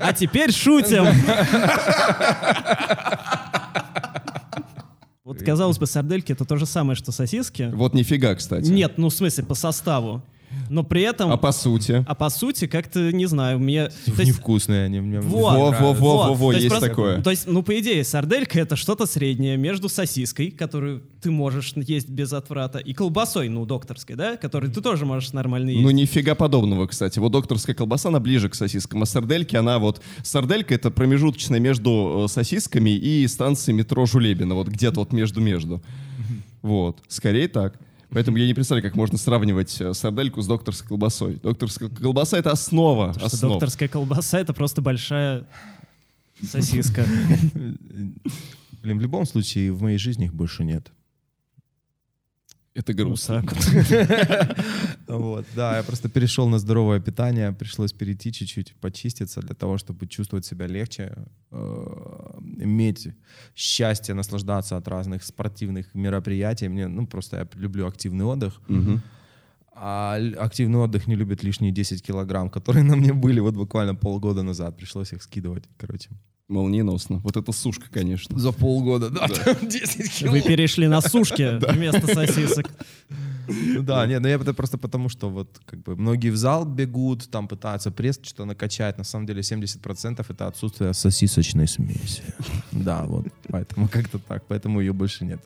А теперь шутим. Вот, казалось бы, сардельки это то же самое, что сосиски. Вот нифига, кстати. Нет, ну в смысле по составу. Но при этом... А по сути? А по сути, как-то, не знаю, мне... Невкусные они мне. Вот. Во, во, во, Вот. во, во, То есть такое. То есть, ну, по идее, сарделька — это что-то среднее между сосиской, которую ты можешь есть без отврата, и колбасой, ну, докторской, да, которую ты тоже можешь нормально есть. Ну, нифига подобного, кстати. Вот докторская колбаса, она ближе к сосискам, а сардельки, она вот... Сарделька — это промежуточная между э, сосисками и станцией метро Жулебина, вот где-то вот между-между. Вот, скорее так. Поэтому я не представляю, как можно сравнивать э, сардельку с докторской колбасой. Докторская колбаса — это основа основ. докторская колбаса — это просто большая сосиска. Блин, в любом случае, в моей жизни их больше нет. Это грустно. Вот да, я просто перешел на здоровое питание, пришлось перейти чуть-чуть, почиститься для того, чтобы чувствовать себя легче, э, иметь счастье, наслаждаться от разных спортивных мероприятий. Мне, ну, просто я люблю активный отдых. А активный отдых не любит лишние 10 килограмм, которые на мне были вот буквально полгода назад. Пришлось их скидывать, короче. Молниеносно. Вот это сушка, конечно. За полгода, да, 10 Вы перешли на сушки вместо сосисок. Ну Да, нет, ну я это просто потому, что вот как бы многие в зал бегут, там пытаются пресс что-то накачать. На самом деле 70% это отсутствие сосисочной смеси. Да, вот. Поэтому как-то так. Поэтому ее больше нет.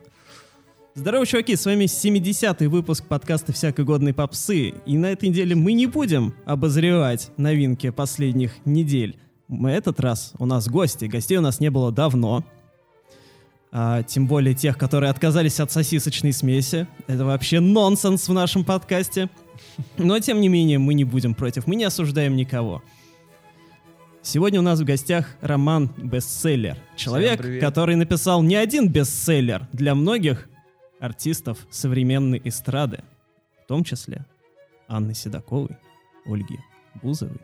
Здорово, чуваки, с вами 70-й выпуск подкаста «Всякой годной попсы». И на этой неделе мы не будем обозревать новинки последних недель. В этот раз у нас гости. Гостей у нас не было давно. А, тем более тех, которые отказались от сосисочной смеси. Это вообще нонсенс в нашем подкасте. Но, тем не менее, мы не будем против. Мы не осуждаем никого. Сегодня у нас в гостях Роман Бестселлер. Человек, который написал не один бестселлер для многих артистов современной эстрады, в том числе Анны Седоковой, Ольги Бузовой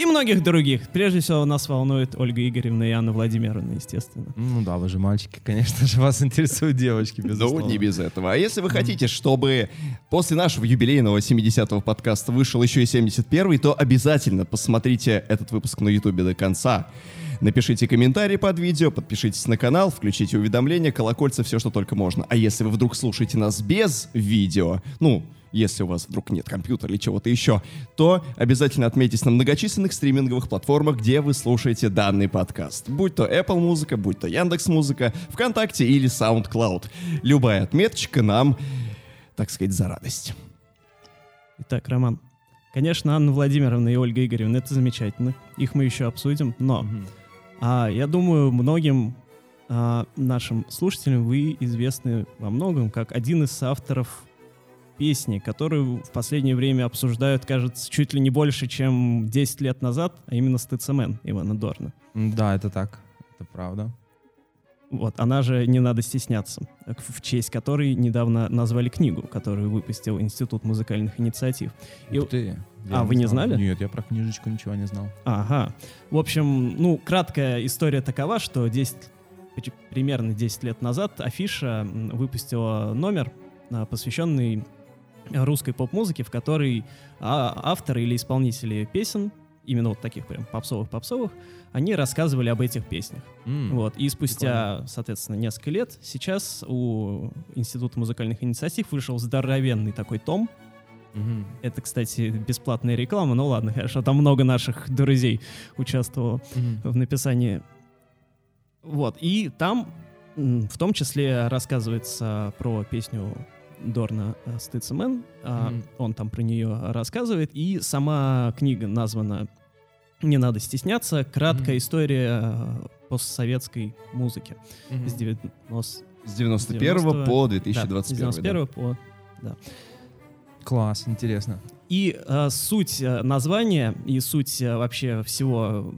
и многих других. Прежде всего, нас волнует Ольга Игоревна и Анна Владимировна, естественно. Ну да, вы же мальчики, конечно же, вас интересуют девочки, Да безусловно. вот не без этого. А если вы хотите, чтобы после нашего юбилейного 70-го подкаста вышел еще и 71-й, то обязательно посмотрите этот выпуск на ютубе до конца. Напишите комментарий под видео, подпишитесь на канал, включите уведомления, колокольца, все, что только можно. А если вы вдруг слушаете нас без видео, ну, если у вас вдруг нет компьютера или чего-то еще, то обязательно отметьтесь на многочисленных стриминговых платформах, где вы слушаете данный подкаст. Будь то Apple Музыка, будь то Яндекс Музыка, ВКонтакте или SoundCloud. Любая отметочка нам, так сказать, за радость. Итак, Роман. Конечно, Анна Владимировна и Ольга Игоревна, это замечательно. Их мы еще обсудим, но а, я думаю, многим а, нашим слушателям вы известны во многом как один из авторов песни, которую в последнее время обсуждают, кажется, чуть ли не больше, чем 10 лет назад, а именно «Стыцемен» Ивана Дорна. Да, это так. Это правда. Вот, она же «Не надо стесняться», в в честь которой недавно назвали книгу, которую выпустил Институт музыкальных инициатив. И- Ух ты. А, Я вы не знал. знали? Нет, я про книжечку ничего не знал. Ага. В общем, ну, краткая история такова, что 10, поч- примерно 10 лет назад Афиша выпустила номер, а, посвященный русской поп-музыке, в которой а, авторы или исполнители песен, именно вот таких прям попсовых-попсовых, они рассказывали об этих песнях. М, Вот. И спустя, соответственно, несколько лет сейчас у Института музыкальных инициатив вышел здоровенный такой том, мгм. это, кстати, бесплатная реклама, ну ладно, хорошо, там много наших друзей участвовало Мгм. в написании. Вот, и там в том числе рассказывается про песню Дорна э, «Стыцемен», а, Мгм. он там про нее рассказывает, и сама книга названа «Не надо стесняться. Краткая Мгм. история э, постсоветской музыки». Мгм. С 90 С 91 90 по да, 2021. с 91 по Класс, интересно. И э, суть э, названия и суть э, вообще всего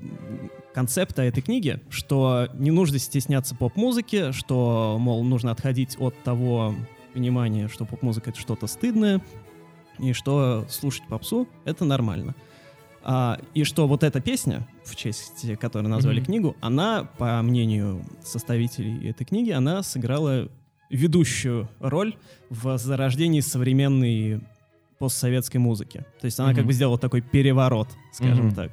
концепта этой книги, что не нужно стесняться поп-музыки, что, мол, нужно отходить от того понимания, что поп-музыка — это что-то стыдное, и что слушать попсу — это нормально. А, и что вот эта песня, в честь которой назвали Мгм. книгу, она, по мнению составителей этой книги, она сыграла ведущую роль в зарождении современной постсоветской музыки. То есть она как Мгм. бы сделала такой переворот, скажем Мгм. так.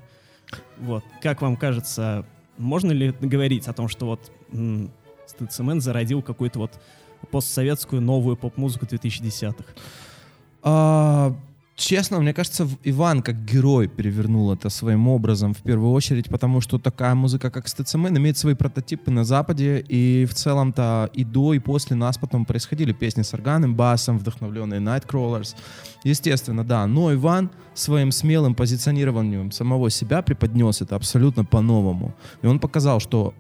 Вот. Как вам кажется, можно ли говорить о том, что вот м, Стыцемен зародил какую-то вот постсоветскую новую поп-музыку 2010-х? А, честно, мне кажется, Иван как герой перевернул это своим образом в первую очередь, потому что такая музыка, как Стыцемен, имеет свои прототипы на Западе, и в целом-то и до, и после нас потом происходили песни с органным басом, вдохновленные Nightcrawlers. Естественно, да, но Иван своим смелым позиционированием самого себя преподнес это абсолютно по-новому. И он показал, что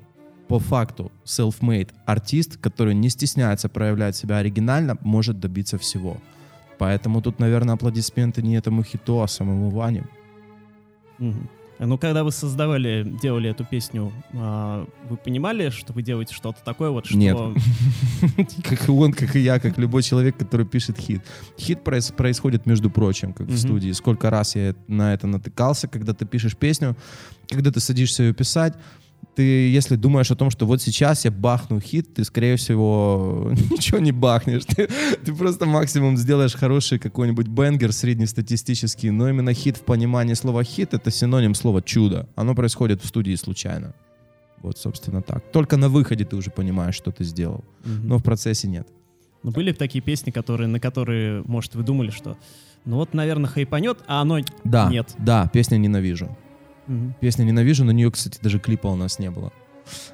по факту self-made артист, который не стесняется проявлять себя оригинально, может добиться всего. Поэтому тут, наверное, аплодисменты не этому хиту, а самому Ване. Ну, когда вы создавали, делали эту песню, а, вы понимали, что вы делаете что-то такое вот, что... Нет. Как и он, как и я, как любой человек, который пишет хит. Хит проис- происходит, между прочим, как в студии. Сколько раз я на это натыкался, когда ты пишешь песню, когда ты садишься ее писать, ты, если думаешь о том, что вот сейчас я бахну хит, ты, скорее всего, ничего не бахнешь. Ты, ты просто максимум сделаешь хороший какой-нибудь бенгер среднестатистический, но именно хит в понимании слова хит — это синоним слова чудо. Оно происходит в студии случайно. Вот, собственно, так. Только на выходе ты уже понимаешь, что ты сделал. Мгм. Но в процессе нет. Ну, были такие песни, которые, на которые, может, вы думали, что ну вот, наверное, хайпанет, а оно Да, нет. да, песня «Ненавижу». Мгм. Песня «Ненавижу», на нее, кстати, даже клипа у нас не было.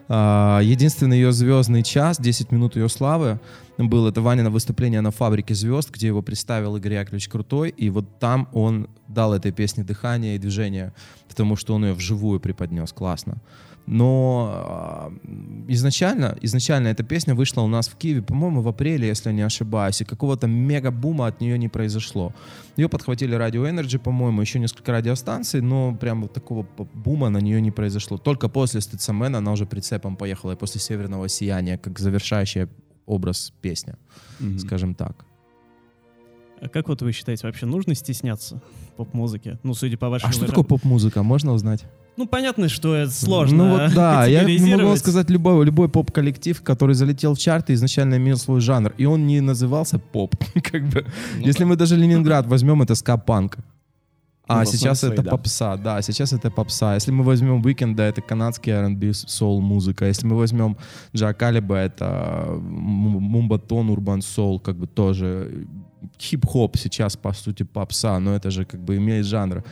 А, единственный ее звездный час, 10 минут ее славы, был это Ванина выступление на «Фабрике звезд», где его представил Игорь Яковлевич Крутой, и вот там он дал этой песне дыхание и движение, потому что он ее вживую преподнес, классно. Но а, изначально, изначально эта песня вышла у нас в Киеве, по-моему, в апреле, если я не ошибаюсь, и какого-то мега-бума от нее не произошло. Ее подхватили Radio Energy, по-моему, еще несколько радиостанций, но прям вот такого бума на нее не произошло. Только после Стыцамена она уже прицепом поехала, и после Северного сияния, как завершающая образ песня, Мгм. скажем так. А как вот вы считаете, вообще нужно стесняться поп-музыки? Ну, судя по вашему... А что такое поп-музыка, можно узнать? Ну, понятно, что это сложно Ну вот да, я могу сказать, любой, любой поп-коллектив, который залетел в чарты, изначально имел свой жанр, и он не назывался поп. как бы. Ну Если мы даже Ленинград возьмем, это ска-панк. А Ну, сейчас это да. попса, да, сейчас это попса. Если мы возьмем Weekend, это канадский R&B соул музыка. Если мы возьмем Джа Калиба, это м- мумбатон, урбан соул, как бы тоже хип-хоп сейчас, по сути, попса, но это же как бы имеет жанр.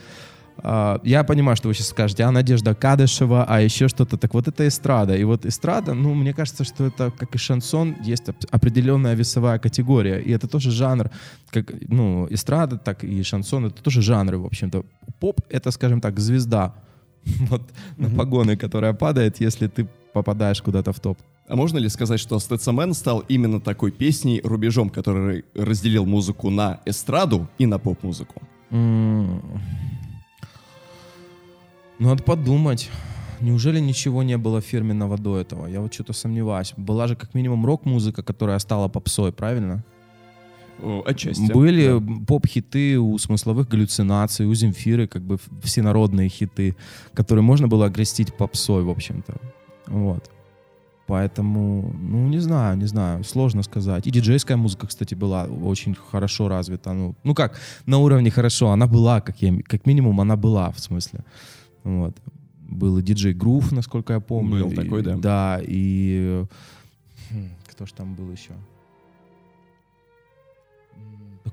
А, Я понимаю, что вы сейчас скажете, а Надежда Кадышева, а еще что-то. Так вот это эстрада. И вот эстрада, ну, мне кажется, что это, как и шансон, есть оп- определенная весовая категория. И это тоже жанр, как, ну, эстрада, так и шансон, это тоже жанры, в общем-то. Поп — это, скажем так, звезда. Вот на погоны, которая падает, если ты попадаешь куда-то в топ. А можно ли сказать, что Стецамен стал именно такой песней, рубежом, который разделил музыку на эстраду и на поп-музыку? Надо подумать. Неужели ничего не было фирменного до этого? Я вот что-то сомневаюсь. Была же как минимум рок-музыка, которая стала попсой, правильно? О, Отчасти. Были Да. поп-хиты у смысловых галлюцинаций, у Земфиры, как бы всенародные хиты, которые можно было окрестить попсой, в общем-то. Вот. Поэтому, ну, не знаю, не знаю, сложно сказать. И диджейская музыка, кстати, была очень хорошо развита. Ну, ну как, на уровне хорошо, она была, как, я, как минимум, она была, в смысле. Вот. Был и диджей Грув, насколько я помню. Был и- такой, да. Да, и... хм, Кто ж там был еще?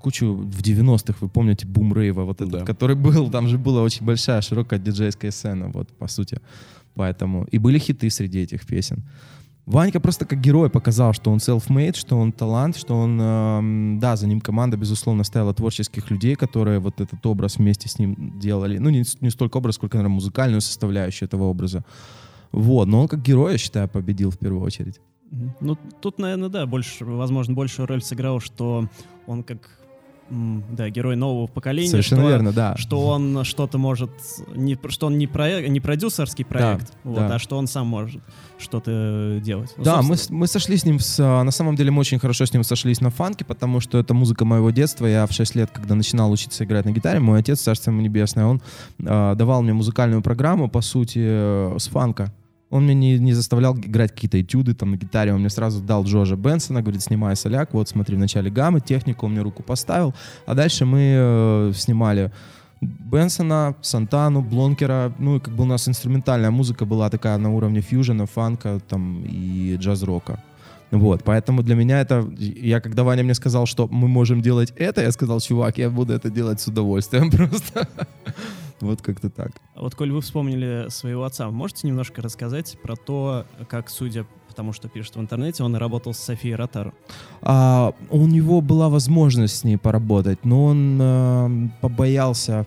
Кучу в 90-х, вы помните, Бум Рейва, вот этот, Да. который был, там же была очень большая, широкая диджейская сцена, вот, по сути. Поэтому, и были хиты среди этих песен. Ванька просто как герой показал, что он self-made, что он талант, что он, эм, да, за ним команда, безусловно, стояла творческих людей, которые вот этот образ вместе с ним делали. Ну, не, не столько образ, сколько, наверное, музыкальную составляющую этого образа. Вот, но он как герой, я считаю, победил в первую очередь. Ну, тут, наверное, да, больше, возможно, большую роль сыграл, что он как, да, герой нового поколения. Совершенно что, верно, да. Что он что-то может, не, что он не, проект, не продюсерский проект, вот, да. а что он сам может что-то делать. Ну, Да, мы, собственно, мы сошлись с ним, с, а, на самом деле мы очень хорошо с ним сошлись на фанке, потому что это музыка моего детства. Я в 6 лет, когда начинал учиться играть на гитаре, мой отец, царство ему небесное, он а, давал мне музыкальную программу, по сути, э, с фанка. Он меня не, не заставлял играть какие-то этюды там на гитаре, он мне сразу дал Джорджа Бенсона, говорит, снимай соляк, вот смотри, в начале гаммы, технику он мне руку поставил, а дальше мы э, снимали Бенсона, Сантану, Блонкера, ну и как бы у нас инструментальная музыка была такая на уровне фьюжена, фанка там и джаз-рока. Вот, поэтому для меня это... Я, когда Ваня мне сказал, что мы можем делать это, я сказал, чувак, я буду это делать с удовольствием просто. Вот как-то так. А Вот, коль вы вспомнили своего отца, можете немножко рассказать про то, как, судя по тому, что пишет в интернете, он работал с Софией Ротару? А, у него была возможность с ней поработать, но он э, побоялся.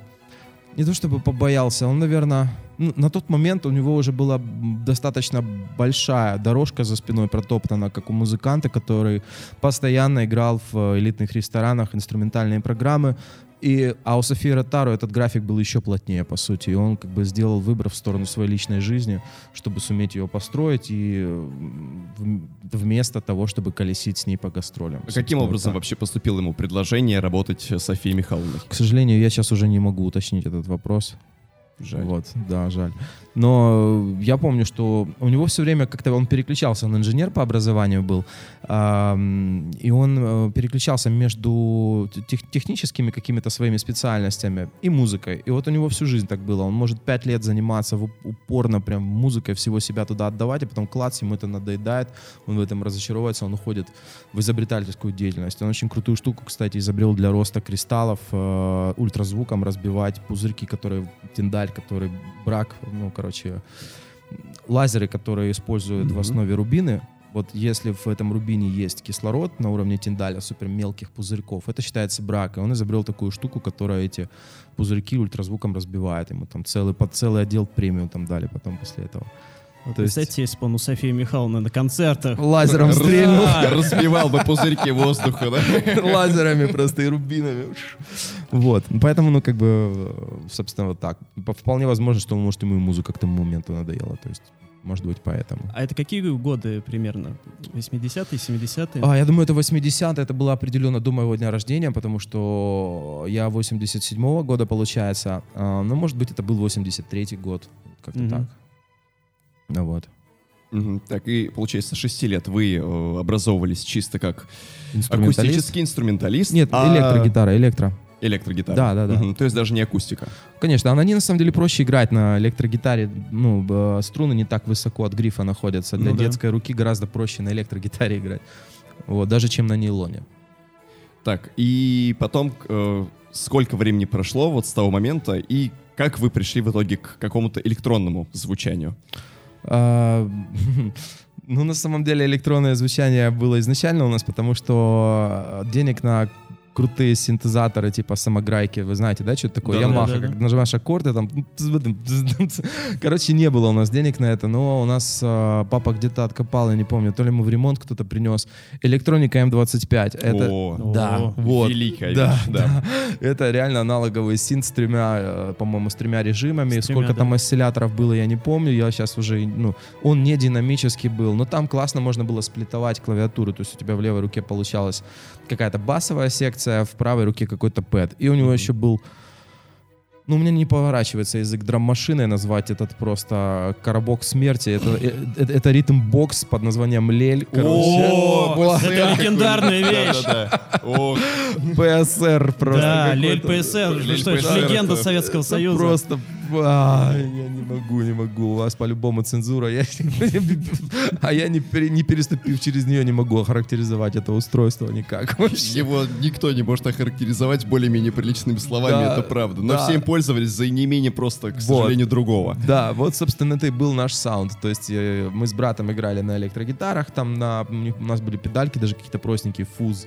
Не то чтобы побоялся, он, наверное, ну, на тот момент у него уже была достаточно большая дорожка за спиной протоптана, как у музыканта, который постоянно играл в э, элитных ресторанах инструментальные программы. И, а у Софии Ротару этот график был еще плотнее, по сути. И он как бы сделал выбор в сторону своей личной жизни, чтобы суметь ее построить, и э, вместо того, чтобы колесить с ней по гастролям. Каким Собственно, образом так. вообще поступило ему предложение работать с Софией Михайловной? К сожалению, я сейчас уже не могу уточнить этот вопрос. Жаль. Вот, да, жаль. Но э, я помню, что у него все время как-то он переключался, он инженер по образованию был, и он э, переключался между тех- техническими какими-то своими специальностями и музыкой. И вот у него всю жизнь так было. Он может пять лет заниматься упорно прям музыкой, всего себя туда отдавать, а потом клац, ему это надоедает, он в этом разочаровывается, он уходит в изобретательскую деятельность. Он очень крутую штуку, кстати, изобрел для роста кристаллов, э, ультразвуком разбивать пузырьки, которые тиндаль, который брак, ну, короче, лазеры, которые используют в Мгм. основе рубины. Вот если в этом рубине есть кислород на уровне тиндаля, супер мелких пузырьков, это считается брак. И он изобрел такую штуку, которая эти пузырьки ультразвуком разбивает. Ему там целый, под целый отдел премиум там дали потом после этого. Вот, То есть- Представьте, если бы он у Софии Михайловны на концертах. Лазером стрельнул. Разбивал бы пузырьки воздуха, да? лазерами просто и рубинами. Вот. Поэтому, ну, как бы, собственно, вот так. По- Вполне возможно, что, может, ему и музыка к тому моменту надоела. То есть, может быть, поэтому. А это какие годы примерно? 80-е, 70-е? А, я думаю, это 80 это было определенно до моего дня рождения, потому что я 87-го года, получается. А, ну, может быть, это был 83-й год. Как-то так. Ну, вот. Так, и получается, с 6 лет вы э, образовывались чисто как Инструменталист? акустический инструменталист? Нет, а электрогитара, электро. Электрогитара. Да, да, да. Мгм, То есть даже не акустика. Конечно, а на ней на самом деле проще играть на электрогитаре. Ну, струны не так высоко от грифа находятся. Для Ну да. детской руки гораздо проще на электрогитаре играть. Вот, даже чем на нейлоне. Так, и потом э, сколько времени прошло вот с того момента, и как вы пришли в итоге к какому-то электронному звучанию? А, Ну, на самом деле электронное звучание было изначально у нас, потому что денег на крутые синтезаторы, типа самограйки, вы знаете, да, что это такое? Да-да-да. Ямаха, Да-да-да. как нажимаешь аккорды, там... Короче, не было у нас денег на это, но у нас а, папа где-то откопал, я не помню, то ли ему в ремонт кто-то принес. Электроника М25. Это... О, Да, О, вот. великая да, вещь, да. да. Это реально аналоговый синт с тремя, э, по-моему, с тремя режимами. С тремя, Сколько да. там осцилляторов было, я не помню. Я сейчас уже, ну, он не динамический был, но там классно можно было сплитовать клавиатуру. То есть у тебя в левой руке получалась какая-то басовая секция, в правой руке какой-то пэд. И у него еще был ну, у меня не поворачивается язык драм-машиной назвать этот просто коробок смерти. Это, э, это, это ритм-бокс под названием Лель. Короче. О, Это легендарная вещь. О, ПСР просто. Да, Лель. ПСР, Лель что это легенда Советского Союза. Просто, а, я не могу, не могу. У вас по-любому цензура. Я, а я, не, пере- не переступив через нее, не могу охарактеризовать это устройство никак. вообще. Его никто не может охарактеризовать более-менее приличными словами, Да, это правда. Но да. все им пользовались за неимение просто, к Вот. сожалению, другого. Да, вот, собственно, это и был наш саунд. То есть э, мы с братом играли на электрогитарах, там на, у нас были педальки, даже какие-то простенькие, фуз.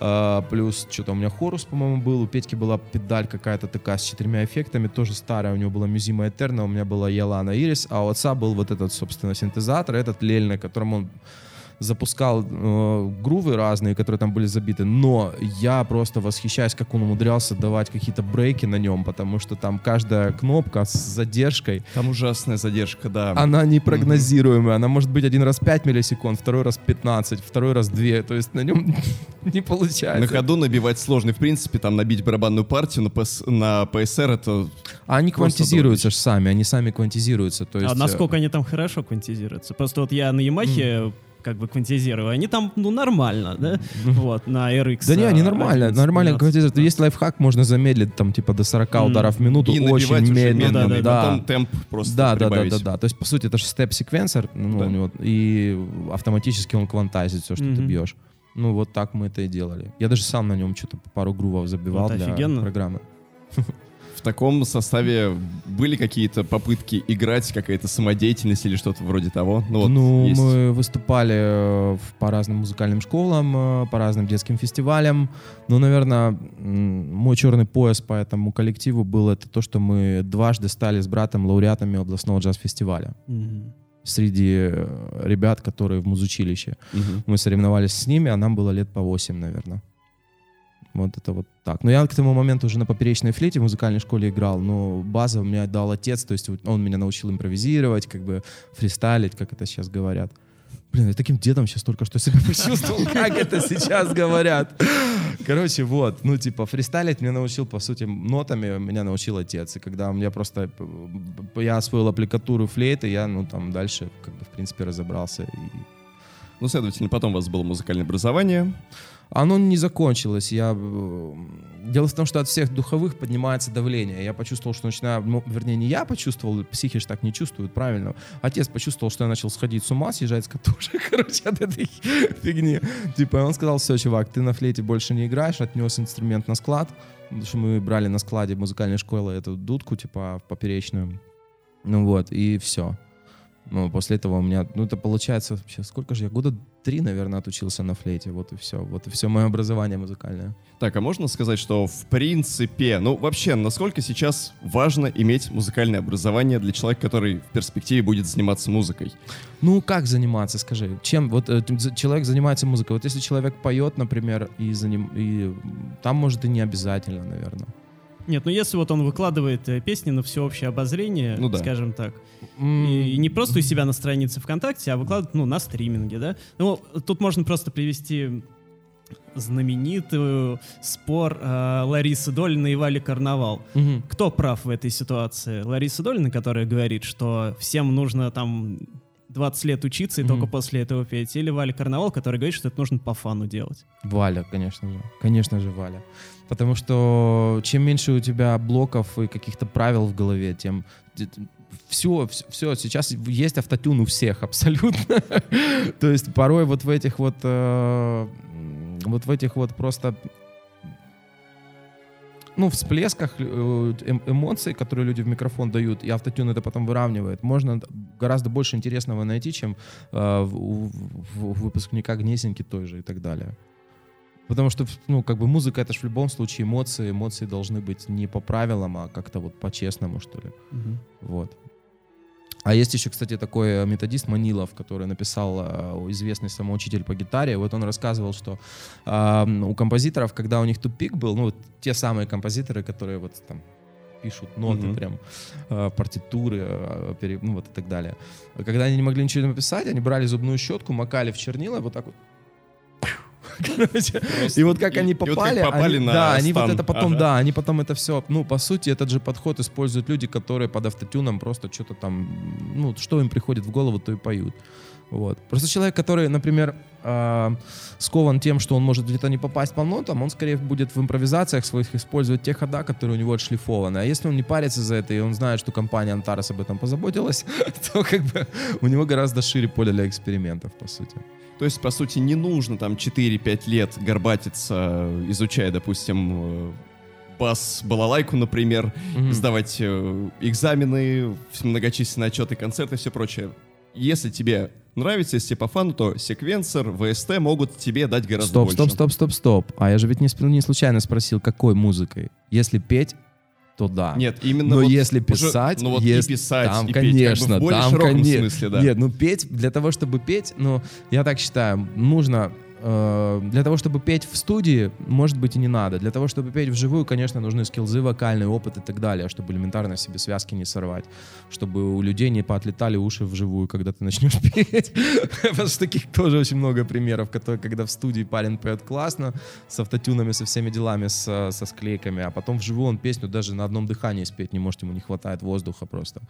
А, плюс что-то у меня хорус, по-моему, был. У Петьки была педаль какая-то такая с четырьмя эффектами, тоже старая. У него была Мюзима Этерна, у меня была Ялана Ирис, а у отца был вот этот, собственно, синтезатор, этот Лель, на котором он запускал э, грувы разные, которые там были забиты, но я просто восхищаюсь, как он умудрялся давать какие-то брейки на нем, потому что там каждая кнопка с задержкой, Там ужасная задержка, да. она непрогнозируемая. Она может быть один раз 5 миллисекунд, второй раз 15, второй раз 2. То есть на нем не На получается. ходу набивать сложно. И, В принципе, там набить барабанную партию на, PS на PSR это... А они квантизируются же сами, они сами квантизируются. То есть, А насколько они там хорошо квантизируются? Просто вот я на Ямахе как бы квантизирую. Они там, ну, нормально, да? Вот, на RX. Да не, они нормально, 11, нормально 12, квантизируют. Есть лайфхак, можно замедлить там типа до 40 ударов в минуту, И набивать очень уже медленно. да. темп просто Да, да, да, да, да. То есть, по сути, это же степ-секвенсор, ну, у него, и автоматически он квантазит все, что ты бьешь. Ну, вот так мы это и делали. Я даже сам на нем что-то пару грувов забивал Вот для офигенно. программы. В таком составе были какие-то попытки играть, какая-то самодеятельность или что-то вроде того? Ну, вот ну, есть. мы выступали э, по разным музыкальным школам, э, по разным детским фестивалям. Ну, наверное, мой черный пояс по этому коллективу был это то, что мы дважды стали с братом лауреатами областного джаз-фестиваля. Мгм. Среди э, ребят, которые в музучилище. Мгм. Мы соревновались с ними, а нам было лет по 8, наверное. Вот это вот так. Но я к тому моменту уже на поперечной флейте в музыкальной школе играл, но база у меня дал отец, то есть он меня научил импровизировать, как бы фристайлить, как это сейчас говорят. Блин, я таким дедом сейчас только что себя почувствовал, как это сейчас говорят. Короче, вот, ну, типа, фристайлить меня научил, по сути, нотами меня научил отец. И когда у меня просто, э, я освоил аппликатуру флейты, я, ну, там, дальше, как бы, в принципе, разобрался. И Ну, следовательно, потом у вас было музыкальное образование. Оно не закончилось. Я... э, Дело в том, что от всех духовых поднимается давление. Я почувствовал, что начинаю... Ну, вернее, не я почувствовал, психи ж так не чувствуют, правильно. Отец почувствовал, что я начал сходить с ума, съезжать с катушек, короче, от этой фигни. Типа, он сказал, все, чувак, ты на флейте больше не играешь, отнес инструмент на склад, потому что мы брали на складе музыкальной школы эту дудку, типа, поперечную. Ну вот, и все. Ну, после этого у меня, ну, это получается, сейчас сколько же я, года три, наверное, отучился на флейте, вот и все. Вот и все мое образование музыкальное. Так, а можно сказать, что в принципе, ну вообще, насколько сейчас важно иметь музыкальное образование для человека, который в перспективе будет заниматься музыкой? Ну, как заниматься, скажи? Чем вот э, человек занимается музыкой? Вот если человек поет, например, и, заним- и там, может, и не обязательно, наверное. Нет, ну если вот он выкладывает э, песни на всеобщее обозрение, Ну да. скажем так, и, и не просто у себя на странице ВКонтакте, а выкладывает, ну, на стриминге, да? Ну, тут можно просто привести знаменитую спор э, Ларисы Долиной и Вали Карнавал. Мгм. Кто прав в этой ситуации? Лариса Долина, которая говорит, что всем нужно там 20 лет учиться и Мгм. только после этого петь, или Валя Карнавал, который говорит, что это нужно по фану делать. Валя, конечно же. Конечно же, Валя. Потому что чем меньше у тебя блоков и каких-то правил в голове, тем все, все, сейчас есть автотюн у всех абсолютно. То есть порой вот в этих вот, э, вот в этих вот просто ну, всплесках э, эм- эмоций, которые люди в микрофон дают, и автотюн это потом выравнивает, можно гораздо больше интересного найти, чем э, у в- у выпускника Гнесинки той же и так далее. Потому что, ну, как бы музыка это ж в любом случае эмоции. Эмоции должны быть не по правилам, а как-то вот по-честному, что ли. Вот. А есть еще, кстати, такой э, методист Манилов, который написал э, известный самоучитель по гитаре. Вот он рассказывал, что э, у композиторов, когда у них тупик был, ну, вот те самые композиторы, которые вот там пишут ноты Мгм. прям, э, партитуры, э, пере- ну вот и так далее. Когда они не могли ничего написать, они брали зубную щетку, макали в чернила, вот так вот. И вот как они попали, попали они- на да, они вот это потом, да, они потом это все, ну, по сути, этот же подход используют люди, которые под автотюном просто что-то там, ну, что им приходит в голову, то и поют. Вот. Просто человек, который, например, а, скован тем, что он может где-то не попасть по нотам, он скорее будет в импровизациях своих использовать те хода, которые у него отшлифованы. А если он не парится за это, и он знает, что компания Антарес об этом позаботилась, то как бы у него гораздо шире поле для экспериментов, по сути. То есть, по сути, не нужно там 4-5 лет горбатиться, изучая, допустим, э, бас-балалайку, например, Мгм. сдавать э, экзамены, многочисленные отчеты, концерты, все прочее. Если тебе нравится, если по фану, то секвенсор, ВСТ могут тебе дать гораздо Стоп, больше. стоп, стоп, стоп, стоп. А я же ведь не, не случайно спросил, какой музыкой. Если петь, то да. Нет, именно Но вот если уже- писать, ну вот есть- и писать, там, и петь, как бы конечно, в более там, широком коне- смысле, да. Нет, ну петь, для того, чтобы петь, ну, я так считаю, нужно, для того, чтобы петь в студии, может быть, и не надо. Для того, чтобы петь вживую, конечно, нужны скилзы, вокальный опыт и так далее, чтобы элементарно себе связки не сорвать, чтобы у людей не поотлетали уши вживую, когда ты начнешь петь. Потому что таких тоже очень много примеров, когда в студии парень поет классно, с автотюнами, со всеми делами, с- со склейками, а потом вживую он песню даже на одном дыхании спеть не может, ему не хватает воздуха просто.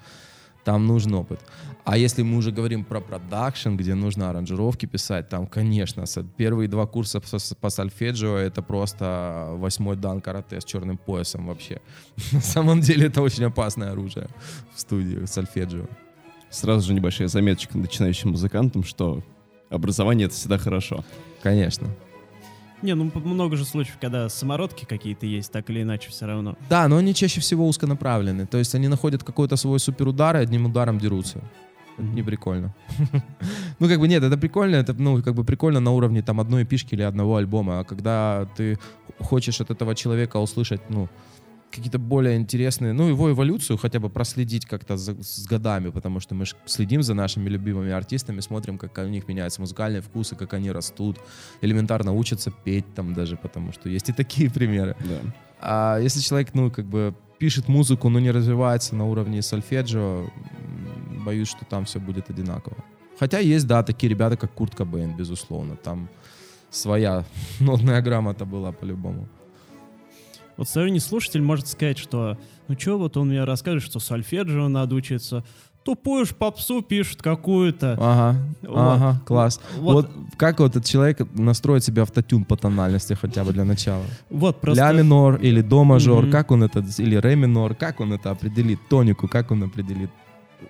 Там нужен опыт. А если мы уже говорим про продакшн, где нужно аранжировки писать, там, конечно, первые два курса по сольфеджио — это просто восьмой дан карате с черным поясом вообще. На самом деле это очень опасное оружие в студии сольфеджио. Сразу же небольшая заметочка начинающим музыкантам, что образование — это всегда хорошо. Конечно. Не, ну много же случаев, когда самородки какие-то есть, так или иначе все равно. Да, но они чаще всего узконаправлены. То есть они находят какой-то свой суперудар и одним ударом дерутся. Это не прикольно. Ну, как бы нет, это прикольно, это, ну, как бы прикольно на уровне там одной пишки или одного альбома. А когда ты хочешь от этого человека услышать, ну, какие-то более интересные, ну, его эволюцию хотя бы проследить как-то за- с годами, потому что мы следим за нашими любимыми артистами, смотрим, как у них меняются музыкальные вкусы, как они растут, элементарно учатся петь там даже, потому что есть и такие примеры. Да. А если человек, ну, как бы пишет музыку, но не развивается на уровне сольфеджио, боюсь, что там все будет одинаково. Хотя есть, да, такие ребята, как Курт Кобейн, безусловно. Там своя нотная грамота была по-любому. Вот сторонний слушатель может сказать, что ну чё, вот он мне расскажет, что сольфеджио надо учиться. Тупую ж попсу пишет какую-то. Ага, Вот. ага, класс. Вот. Вот. как вот этот человек настроит себе автотюн по тональности хотя бы для начала? Вот просто... Ля минор или до мажор, Мгм. как он это, или ре минор, как он это определит? Тонику, как он определит?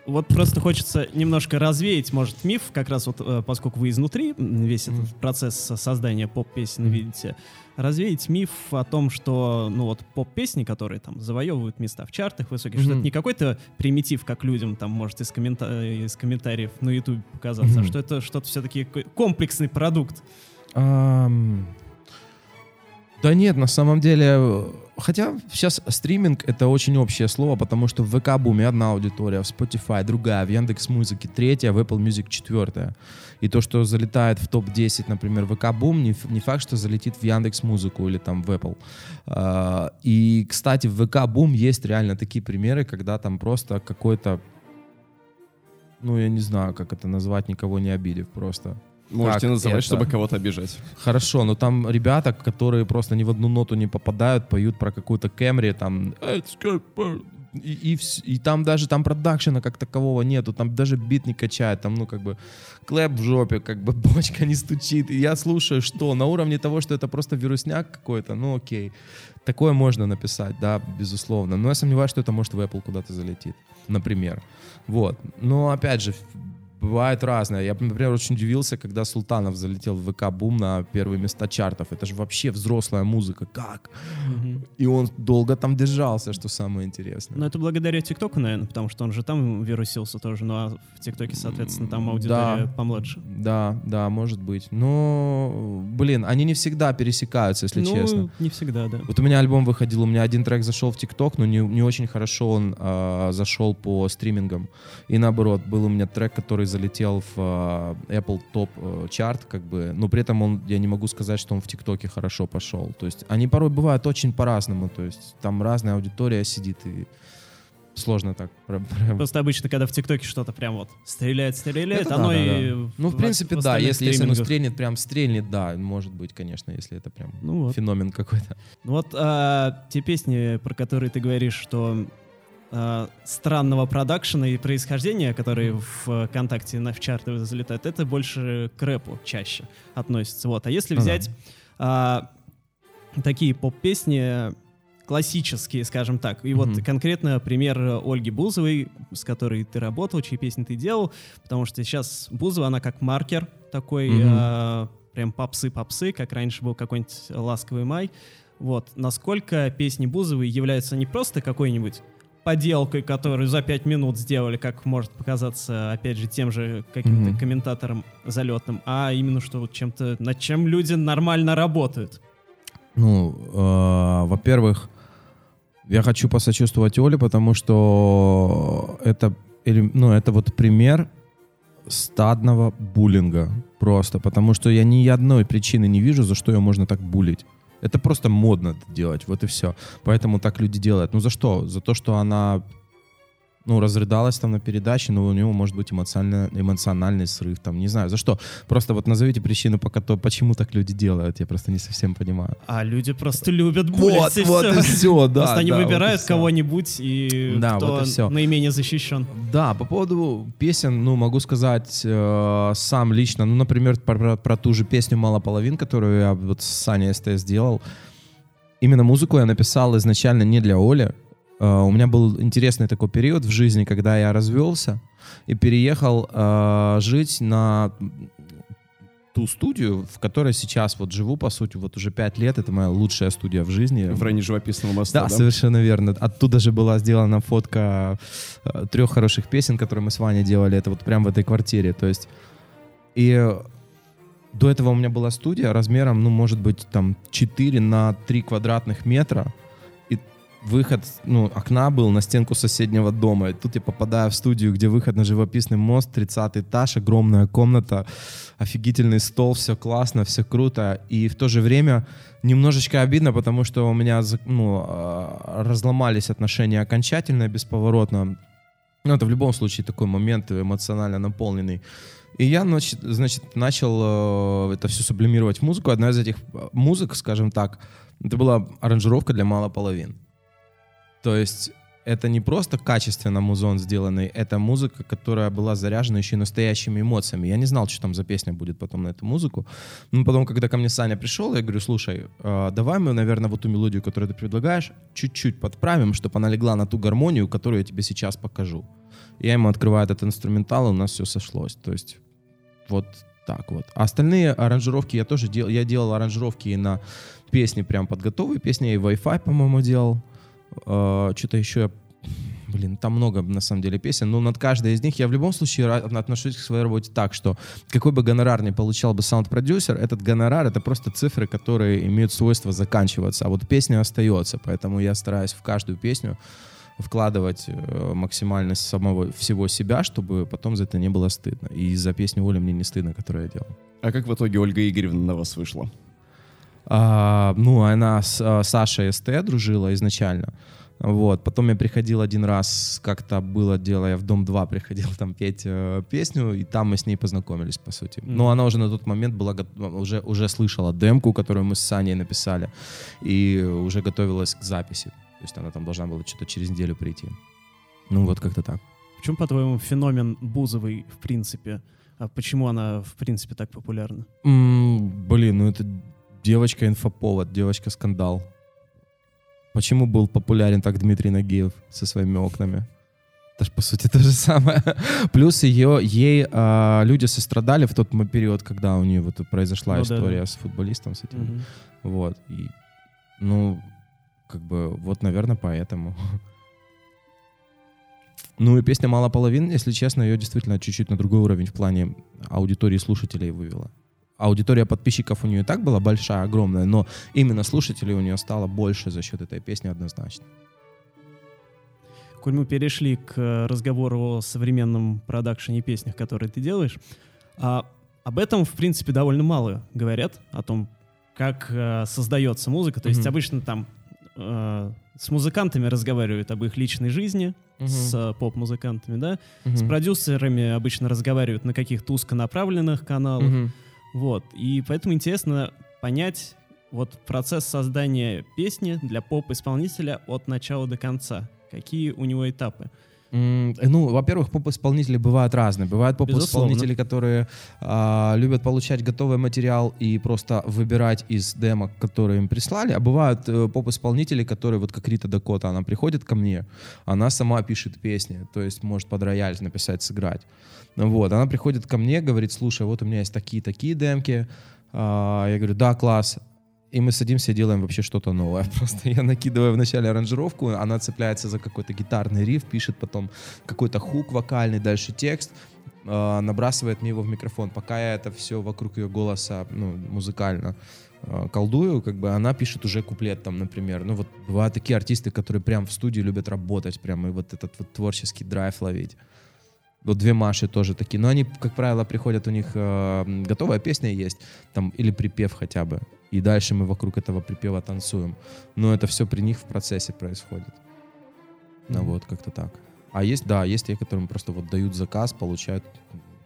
Вот просто хочется немножко развеять, может, миф, как раз вот, э, поскольку вы изнутри весь этот Мгм. процесс со- создания поп-песен Мгм. видите, развеять миф о том, что, ну вот, поп-песни, которые там завоевывают места в чартах высоких, что Мгм. это не какой-то примитив, как людям там может из, коммента- э, из комментариев на YouTube показаться, а Мгм. что это что-то все-таки комплексный продукт. Ам, Да нет, на самом деле, э, хотя сейчас стриминг это очень общее слово, потому что в ВК Буме одна аудитория, в Spotify другая, в Яндекс Музыке третья, в Apple Music четвертая. И то, что залетает в топ-10, например, ВК Бум, не, не факт, что залетит в Яндекс Музыку или там в Apple. А, И, кстати, в ВК Бум есть реально такие примеры, когда там просто какой-то ну, я не знаю, как это назвать, никого не обидев просто. Можете Как называть, это? чтобы кого-то обижать. Хорошо, но там ребята, которые просто ни в одну ноту не попадают, поют про какую-то Кэмри, там... И, и, и там даже там продакшена как такового нету, там даже бит не качает, там, ну, как бы, клэп в жопе, как бы, бочка не стучит. И я слушаю, что на уровне того, что это просто вирусняк какой-то, ну, окей. Такое можно написать, да, безусловно. Но я сомневаюсь, что это может в Apple куда-то залетит, например. Вот. Но, опять же, Бывает разное. Я, например, очень удивился, когда Султанов залетел в ВК Бум на первые места чартов. Это же вообще взрослая музыка. Как? И он долго там держался, что самое интересное. Но это благодаря ТикТоку, наверное, потому что он же там вирусился тоже, ну а в ТикТоке, соответственно, там аудитория Да. помладше. Да, да, может быть. Но, блин, они не всегда пересекаются, если ну, честно. не всегда, да. Вот у меня альбом выходил, у меня один трек зашел в ТикТок, но не, не очень хорошо он а, зашел по стримингам. И наоборот, был у меня трек, который залетел в а, Apple э, чарт, как бы, но при этом он, я не могу сказать, что он в ТикТоке хорошо пошел. То есть они порой бывают очень по-разному, то есть там разная аудитория сидит и сложно так. про- про- Просто обычно, когда в ТикТоке что-то прям вот стреляет, стреляет, Это оно да, да, и... да. Ну, в принципе, да, если, если оно стрельнет, прям стрельнет, да, может быть, конечно, если это прям Ну вот. феномен какой-то. Вот а, те песни, про которые ты говоришь, что а, странного продакшена и происхождения, которые в ВКонтакте на в чарты залетают, это больше к рэпу чаще относится. Вот. А если Ага. взять а, такие поп-песни классические, скажем так, и вот Мгм. конкретно пример Ольги Бузовой, с которой ты работал, чьи песни ты делал, потому что сейчас Бузова, она как маркер такой, Мгм. а, прям попсы-попсы, как раньше был какой-нибудь «Ласковый май», вот, насколько песни Бузовой являются не просто какой-нибудь поделкой, которую за пять минут сделали, как может показаться, опять же, тем же каким-то Мгм. комментатором залетным, а именно что вот чем-то, над чем люди нормально работают. Ну, э, во-первых, я хочу посочувствовать Оле, потому что это, ну, это вот пример стадного буллинга просто, потому что я ни одной причины не вижу, за что ее можно так булить. Это просто модно делать, вот и все. Поэтому так люди делают. Ну за что? За то, что она ну, разрыдалась там на передаче, но у него может быть эмоциональный, эмоциональный срыв, там, не знаю, за что. Просто вот назовите причину, пока то, почему так люди делают, я просто не совсем понимаю. А люди просто любят булить, Вот, и вот всё. и все, да. Просто они да, вот выбирают всё. кого-нибудь, и Да, кто вот и всё. наименее защищен. Да, по поводу песен, ну, могу сказать э, сам лично, ну, например, про, про- про ту же песню «Мало половин», которую я вот с Саней СТС сделал. Именно музыку я написал изначально не для Оли. Э, у меня был интересный такой период в жизни, когда я развелся и переехал э, жить на ту студию, в которой сейчас вот живу, по сути, вот уже пять лет. Это моя лучшая студия в жизни. В районе живописного моста, Да, да? совершенно верно. Оттуда же была сделана фотка э, трех хороших песен, которые мы с Ваней делали. Это вот прям в этой квартире. То есть и до этого у меня была студия размером, ну, может быть, там 4 на 3 квадратных метра. Выход, ну, окна был на стенку соседнего дома. И тут я попадаю в студию, где выход на живописный мост, 30 этаж, огромная комната, офигительный стол, все классно, все круто. И в то же время немножечко обидно, потому что у меня ну, э, разломались отношения окончательно, бесповоротно. Ну, это в любом случае такой момент эмоционально наполненный. И я, значит, начал э, это все сублимировать в музыку. Одна из этих э, музык, скажем так, это была аранжировка для мало половин. То есть это не просто качественно музон сделанный, это музыка, которая была заряжена еще и настоящими эмоциями. Я не знал, что там за песня будет потом на эту музыку. Но потом, когда ко мне Саня пришел, я говорю, слушай, э, давай мы, наверное, вот ту мелодию, которую ты предлагаешь, чуть-чуть подправим, чтобы она легла на ту гармонию, которую я тебе сейчас покажу. Я ему открываю этот инструментал, и у нас все сошлось. То есть вот так вот. А остальные аранжировки я тоже делал. Я делал аранжировки и на песни прям под готовые песни. И Wi-Fi, по-моему, делал. Э, Что-то еще. Блин, там много, на самом деле, песен. Но над каждой из них я в любом случае отношусь к своей работе так, что какой бы гонорар ни получал бы саунд-продюсер, этот гонорар — это просто цифры, которые имеют свойство заканчиваться. А вот песня остается. Поэтому я стараюсь в каждую песню вкладывать э, максимально самого всего себя, чтобы потом за это не было стыдно. И за песню Оли мне не стыдно, которую я делал. А как в итоге Ольга Игоревна на вас вышла? А, ну, она с а, Сашей СТ дружила изначально. Вот. Потом я приходил один раз, как-то было дело, я в Дом-2 приходил там петь э, песню, и там мы с ней познакомились, по сути. Но она уже на тот момент была, уже, уже слышала демку, которую мы с Саней написали, и уже готовилась к записи. То есть она там должна была что-то через неделю прийти. Ну, вот как-то так. В чем, по-твоему, феномен Бузовой, в принципе? А почему она, в принципе, так популярна? М, блин, ну это девочка-инфоповод, девочка-скандал. Почему был популярен так Дмитрий Нагиев со своими окнами? Это ж, по сути, то же самое. Плюс ее, ей а, люди сострадали в тот период, когда у нее вот произошла Ну да, история да. с футболистом, с этим. Мгм. Вот. И, ну, как бы, вот, наверное, поэтому. Ну и песня «Мало половин», если честно, ее действительно чуть-чуть на другой уровень в плане аудитории слушателей вывела. Аудитория подписчиков у нее и так была большая, огромная, но именно слушателей у нее стало больше за счет этой песни однозначно. Коль мы перешли к э, разговору о современном продакшене песнях, которые ты делаешь, а об этом, в принципе, довольно мало говорят, о том, как э, создается музыка. То есть Мгм. обычно там э, с музыкантами разговаривают об их личной жизни, с э, поп-музыкантами, да, с продюсерами обычно разговаривают на каких-то узконаправленных каналах, Мгм. Вот. И поэтому интересно понять вот процесс создания песни для поп-исполнителя от начала до конца. Какие у него этапы? М, Ну, во-первых, поп-исполнители бывают разные. Бывают поп-исполнители, которые а, любят получать готовый материал и просто выбирать из демок, которые им прислали. А бывают э, поп-исполнители, которые, вот как Рита Дакота, она приходит ко мне, она сама пишет песни, то есть может под рояль написать, сыграть. Вот, она приходит ко мне, говорит, слушай, вот у меня есть такие-такие демки. А, Я говорю, да, класс. И мы садимся и делаем вообще что-то новое. Просто я накидываю вначале аранжировку, она цепляется за какой-то гитарный риф, пишет потом какой-то хук вокальный, дальше текст, э, набрасывает мне его в микрофон. Пока я это все вокруг ее голоса, ну, музыкально э, колдую, как бы она пишет уже куплет там, например. Ну вот бывают такие артисты, которые прям в студии любят работать, прям и вот этот вот творческий драйв ловить. Вот две Маши тоже такие. Но они, как правило, приходят, у них э, готовая песня есть, там, или припев хотя бы. И дальше мы вокруг этого припева танцуем. Но это все при них в процессе происходит. Ну Мгм. вот, как-то так. А есть, да, есть те, которым просто вот дают заказ, получают,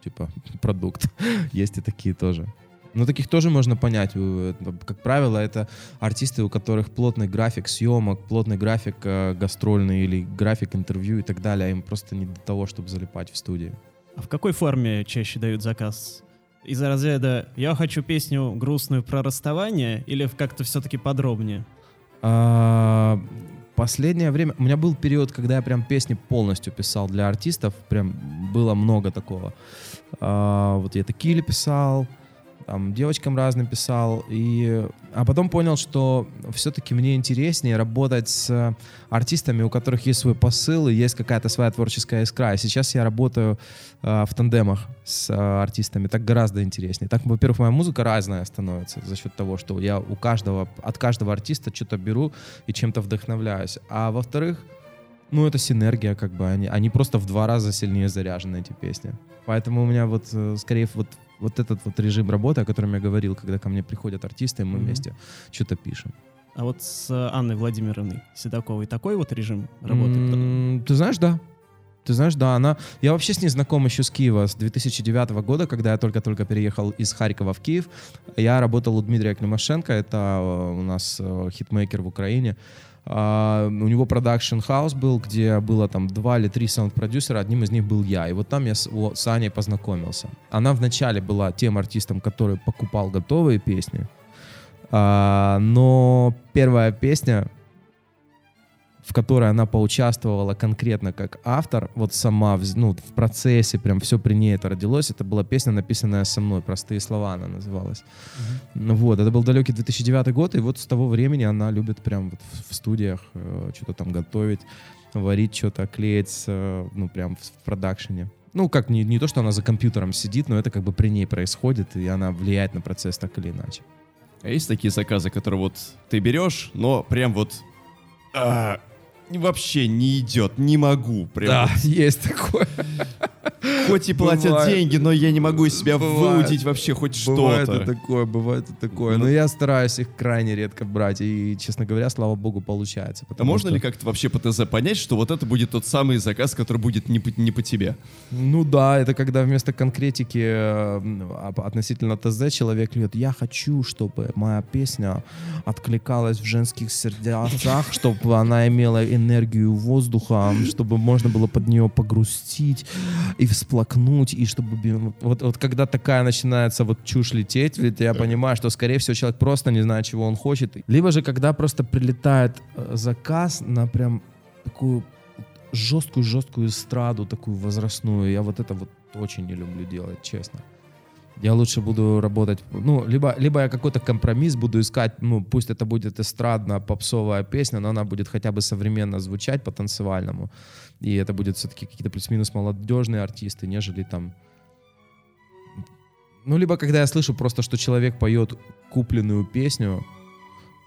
типа, продукт. есть и такие тоже. Но таких тоже можно понять. Э, как правило, это артисты, у которых плотный график съемок, плотный график э, гастрольный или график интервью и так далее. Им просто не до того, чтобы залипать в студии. А в какой форме чаще дают заказ? Из разряда «я хочу песню грустную про расставание» или как-то все-таки подробнее? А, последнее время... У меня был период, когда я прям песни полностью писал для артистов. Прям было много такого. А, вот я такие писал, там, девочкам разным писал, и, а потом понял, что все-таки мне интереснее работать с артистами, у которых есть свой посыл и есть какая-то своя творческая искра. И сейчас я работаю э, в тандемах с э, артистами, так гораздо интереснее. Так, во-первых, моя музыка разная становится за счет того, что я у каждого, от каждого артиста что-то беру и чем-то вдохновляюсь. А во-вторых, ну, это синергия, как бы, они, они просто в два раза сильнее заряжены, эти песни. Поэтому у меня вот, э, скорее, вот вот этот вот режим работы, о котором я говорил, когда ко мне приходят артисты, и мы mm-hmm. вместе что-то пишем. А вот с Анной Владимировной Седоковой такой вот режим работы? Mm-hmm, ты знаешь, да. Ты знаешь, да, она... Я вообще с ней знаком еще с Киева с 2009 года, когда я только-только переехал из Харькова в Киев. Я работал у Дмитрия Климашенко, это э, у нас э, хитмейкер в Украине. Uh, у него продакшн хаус был, где было там два или три саунд-продюсера, одним из них был я. И вот там я с, о, с Аней познакомился. Она вначале была тем артистом, который покупал готовые песни, uh, но первая песня в которой она поучаствовала конкретно как автор, вот сама ну, в процессе, прям все при ней это родилось. Это была песня, написанная со мной, «Простые слова» она называлась. Uh-huh. Вот, это был далекий 2009 год, и вот с того времени она любит прям вот в, в студиях э, что-то там готовить, варить что-то, клеить, э, ну, прям в, в продакшене. Ну, как не, не то, что она за компьютером сидит, но это как бы при ней происходит, и она влияет на процесс так или иначе. А есть такие заказы, которые вот ты берешь, но прям вот а, вообще не идет, не могу. Прям да, есть такое. Хоть и платят бывает, деньги, но я не могу из себя бывает, выудить вообще хоть что-то. Бывает и такое, бывает и такое. Но, но я стараюсь их крайне редко брать. И, честно говоря, слава богу, получается. А можно что... ли как-то вообще по ТЗ понять, что вот это будет тот самый заказ, который будет не по, не по тебе? Ну да, это когда вместо конкретики э, относительно ТЗ человек говорит, я хочу, чтобы моя песня откликалась в женских сердцах, чтобы она имела энергию воздуха, чтобы можно было под нее погрустить и всплакнуть, и чтобы... Вот, вот когда такая начинается вот чушь лететь, ведь я понимаю, что, скорее всего, человек просто не знает, чего он хочет. Либо же, когда просто прилетает э, заказ на прям такую жесткую-жесткую эстраду, такую возрастную, я вот это вот очень не люблю делать, честно. Я лучше буду работать, ну, либо, либо я какой-то компромисс буду искать, ну, пусть это будет эстрадная попсовая песня, но она будет хотя бы современно звучать по-танцевальному, и это будет все-таки какие-то плюс-минус молодежные артисты, нежели там... Ну, либо когда я слышу просто, что человек поет купленную песню,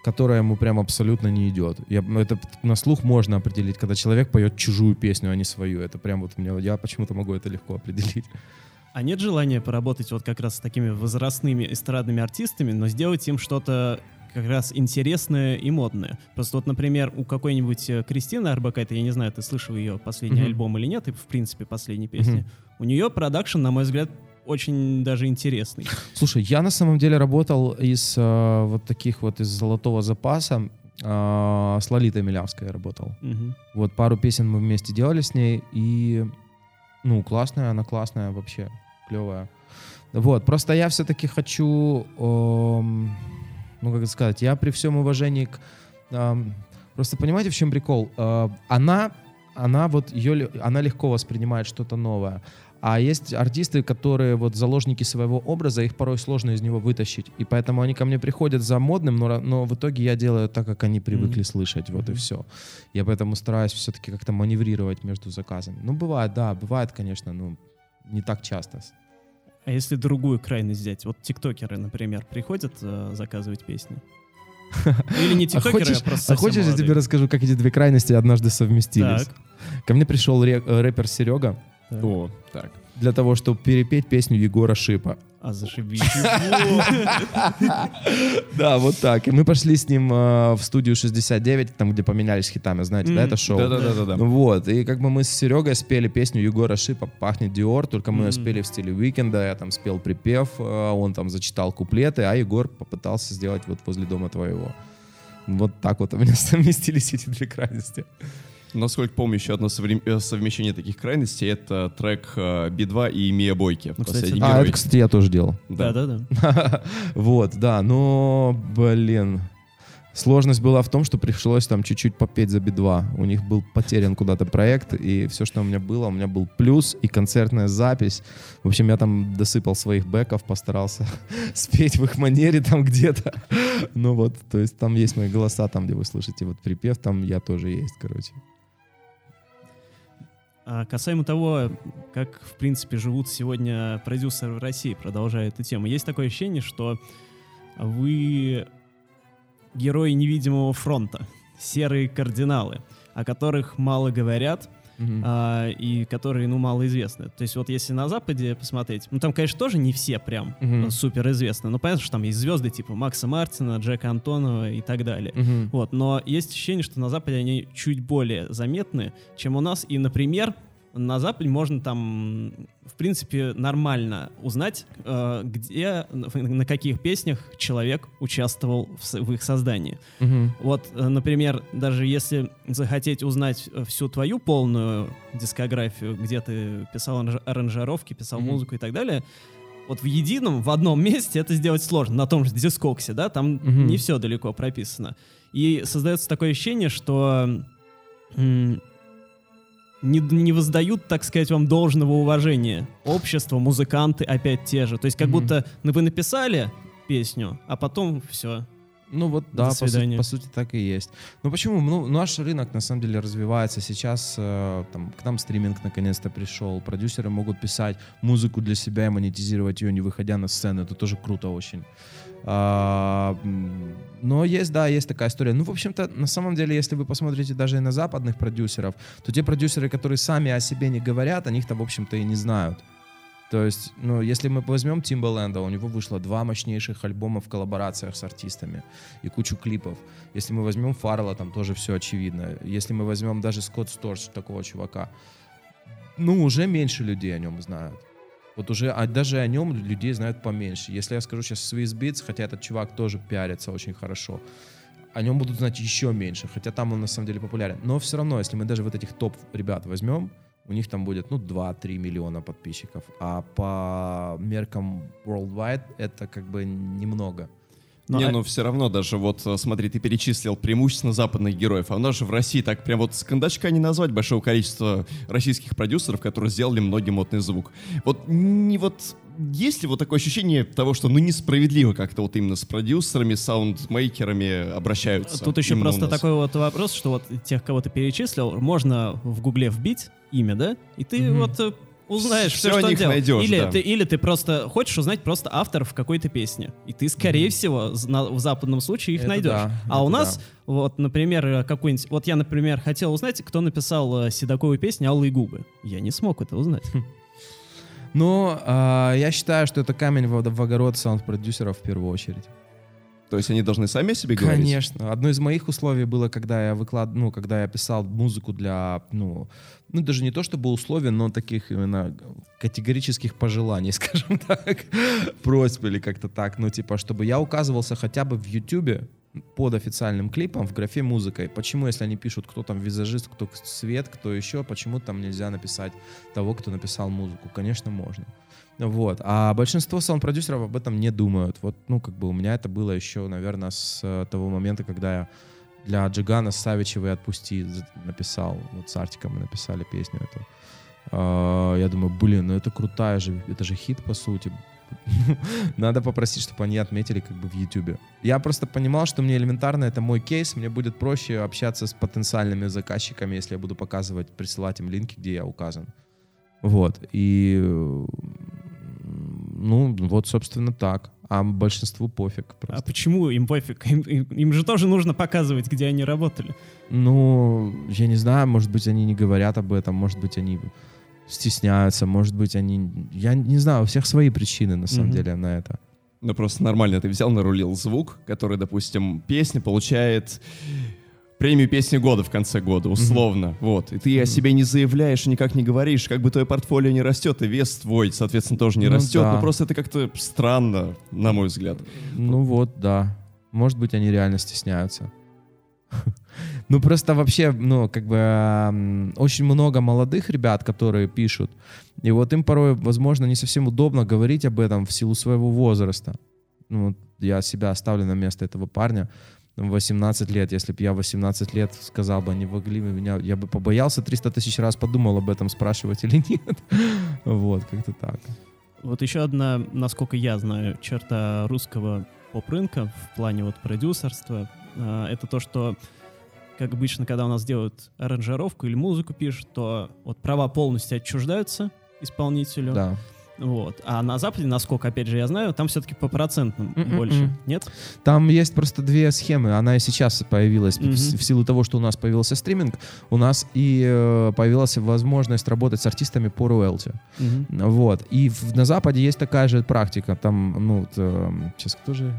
которая ему прям абсолютно не идет. Я, это на слух можно определить, когда человек поет чужую песню, а не свою. Это прям вот мне, я почему-то могу это легко определить. А нет желания поработать вот как раз с такими возрастными эстрадными артистами, но сделать им что-то как раз интересное и модное. Просто вот, например, у какой-нибудь э, Кристины Арбакайте, я не знаю, ты слышал ее последний mm-hmm. альбом или нет, и в принципе последние песни, mm-hmm. у нее продакшн, на мой взгляд, очень даже интересный. Слушай, я на самом деле работал из э, вот таких вот из золотого запаса. Э, с Лолитой Милявской я работал. Угу. Вот пару песен мы вместе делали с ней, и ну классная, она классная вообще клевая. Вот, просто я все-таки хочу, эм, ну как сказать, я при всем уважении к... Эм, просто понимаете, в чем прикол? Э, она, она вот ее, она легко воспринимает что-то новое. А есть артисты, которые вот заложники своего образа, их порой сложно из него вытащить. И поэтому они ко мне приходят за модным, но, но в итоге я делаю так, как они привыкли mm-hmm. слышать. Вот mm-hmm. и все. Я поэтому стараюсь все-таки как-то маневрировать между заказами. Ну, бывает, да, бывает, конечно, но не так часто. А если другую крайность взять? Вот тиктокеры, например, приходят э, заказывать песни? Или не а тиктокеры, а, хочешь, а просто А хочешь, я тебе расскажу, как эти две крайности однажды совместились? Так. Ко мне пришел ре- рэпер Серега, О, так. Для того, чтобы перепеть песню Егора Шипа. А зашибись. Да, вот так. И мы пошли с ним э, в студию 69, там, где поменялись хитами, знаете, да, это шоу? Да-да-да-да. Ну Вот, и как бы мы с Серегой спели песню Егора Шипа «Пахнет Диор», только мы ее спели в стиле Уикенда, я там спел припев, э, он там зачитал куплеты, а Егор попытался сделать вот возле дома твоего. Вот так вот у меня совместились эти две крайности. Насколько помню, еще одно соврем- э, совмещение таких крайностей — это трек э, Би-2 и Мия Бойки. Ну, кстати, «Последний да. А, герой». это, кстати, я тоже делал. Да. Да-да-да. Вот, да, но, блин, сложность была в том, что пришлось там чуть-чуть попеть за Би-2. У них был потерян куда-то проект, и все, что у меня было, у меня был плюс и концертная запись. В общем, я там досыпал своих бэков, постарался спеть в их манере там где-то. Ну вот, то есть там есть мои голоса, там, где вы слышите вот припев, там я тоже есть, короче. А касаемо того, как, в принципе, живут сегодня продюсеры в России, продолжая эту тему, есть такое ощущение, что вы герои невидимого фронта, серые кардиналы, о которых мало говорят, а, и которые, ну, мало известны. То есть вот если на Западе посмотреть, ну, там, конечно, тоже не все прям Мгм. супер известны, но понятно, что там есть звезды типа Макса Мартина, Джека Антонова и так далее. Мгм. Вот, но есть ощущение, что на Западе они чуть более заметны, чем у нас. И, например, на Западе можно там, в принципе, нормально узнать, э, где, на каких песнях человек участвовал в, в их создании. Мгм. Вот, э, например, даже если захотеть узнать э, всю твою полную дискографию, где ты писал аранж- аранжировки, писал Мгм. музыку и так далее, вот в едином, в одном месте это сделать сложно. На том же дискоксе, да, там Мгм. не все далеко прописано. И создается такое ощущение, что не, не воздают, так сказать, вам должного уважения. Общество, музыканты опять те же. То есть как Мгм. будто ну, вы написали песню, а потом все. Ну вот, да, по сути, по сути так и есть. Ну почему? Ну, наш рынок на самом деле развивается. Сейчас э, там, к нам стриминг наконец-то пришел. Продюсеры могут писать музыку для себя и монетизировать ее, не выходя на сцену. Это тоже круто очень. А, но есть, да, есть такая история. Ну, в общем-то, на самом деле, если вы посмотрите даже и на западных продюсеров, то те продюсеры, которые сами о себе не говорят, о них-то, в общем-то, и не знают. То есть, ну, если мы возьмем Тимбаленда, у него вышло два мощнейших альбома в коллаборациях с артистами и кучу клипов. Если мы возьмем Фаррелла, там тоже все очевидно. Если мы возьмем даже Скотт Сторч, такого чувака, ну, уже меньше людей о нем знают. Вот уже, а даже о нем людей знают поменьше. Если я скажу сейчас Swiss Beats, хотя этот чувак тоже пиарится очень хорошо, о нем будут знать еще меньше, хотя там он на самом деле популярен. Но все равно, если мы даже вот этих топ ребят возьмем, у них там будет, ну, 2-3 миллиона подписчиков. А по меркам worldwide это как бы немного. Но, не, а- ну все равно даже вот, э, смотри, ты перечислил преимущественно западных героев, а у нас же в России так прям вот с кондачка не назвать большого количества российских продюсеров, которые сделали многим модный звук. Вот не вот есть ли вот такое ощущение того, что ну несправедливо как-то вот именно с продюсерами, саундмейкерами обращаются? Тут еще просто такой вот вопрос, что вот тех, кого ты перечислил, можно в гугле вбить имя, да? И ты Мгм. вот э, узнаешь все, о что он делал. найдешь, или, да. ты, или ты просто хочешь узнать просто авторов какой-то песни. И ты, скорее всего, з- на- в западном случае их Это найдешь. да, а у нас, да. вот, например, э, какой-нибудь... Вот я, например, хотел узнать, кто написал э, Седокову песню «Алые губы». Я не смог это узнать. Но а, я считаю, что это камень в, в огород саунд-продюсеров в первую очередь. То есть они должны сами себе говорить? Конечно. Одно из моих условий было, когда я выклад... ну, когда я писал музыку для, ну, ну, даже не то чтобы условий, но таких именно категорических пожеланий, скажем так, просьб или как-то так, ну, типа, чтобы я указывался хотя бы в Ютубе под официальным клипом в графе музыкой. Почему, если они пишут, кто там визажист, кто свет, кто еще, почему там нельзя написать того, кто написал музыку? Конечно, можно. Вот. А большинство саунд-продюсеров об этом не думают. Вот, ну, как бы у меня это было еще, наверное, с э, того момента, когда я для Джигана Савичева «Отпусти» написал. Вот с Артиком мы написали песню эту. А, Я думаю, блин, ну это крутая же, это же хит, по сути. Надо попросить, чтобы они отметили как бы в Ютубе. Я просто понимал, что мне элементарно, это мой кейс, мне будет проще общаться с потенциальными заказчиками, если я буду показывать, присылать им линки, где я указан. Вот. И э, ну, вот, собственно, так. А большинству пофиг А просто. почему им пофиг? Им, им- им же тоже нужно показывать, где они работали. Ну, я не знаю, может быть, они не говорят об этом, может быть, они стесняются, может быть, они... Я не знаю, у всех свои причины, на самом Мгм. деле, на это. Ну, просто нормально ты взял, нарулил звук, который, допустим, песня получает премию песни года в конце года, условно. Вот. И ты о себе не заявляешь и никак не говоришь. Как бы твое портфолио не растет, и вес твой, соответственно, тоже не Ну растет. да. Но просто это как-то странно, на мой взгляд. Ну вот, да. Может быть, они реально стесняются. Ну, просто вообще, ну, как бы очень много молодых ребят, которые пишут. И вот им порой, возможно, не совсем удобно говорить об этом в силу своего возраста. Ну, я себя оставлю на место этого парня. В 18 лет, если бы я в 18 лет сказал бы, они могли бы меня, я бы побоялся 300 тысяч раз, подумал об этом, спрашивать или нет. Вот, как-то так. Вот еще одна, насколько я знаю, черта русского поп-рынка в плане вот продюсерства, а, это то, что, как обычно, когда у нас делают аранжировку или музыку пишут, то вот права полностью отчуждаются исполнителю. Да. Вот. А на Западе, насколько, опять же, я знаю, там все-таки по процентным М-м-м. больше. Нет? Там есть просто две схемы. Она и сейчас появилась. В- Мгм. В силу того, что у нас появился стриминг, у нас и э, появилась возможность работать с артистами по роялти. Вот. И в- на Западе есть такая же практика. Там, ну, вот, эм, сейчас кто же...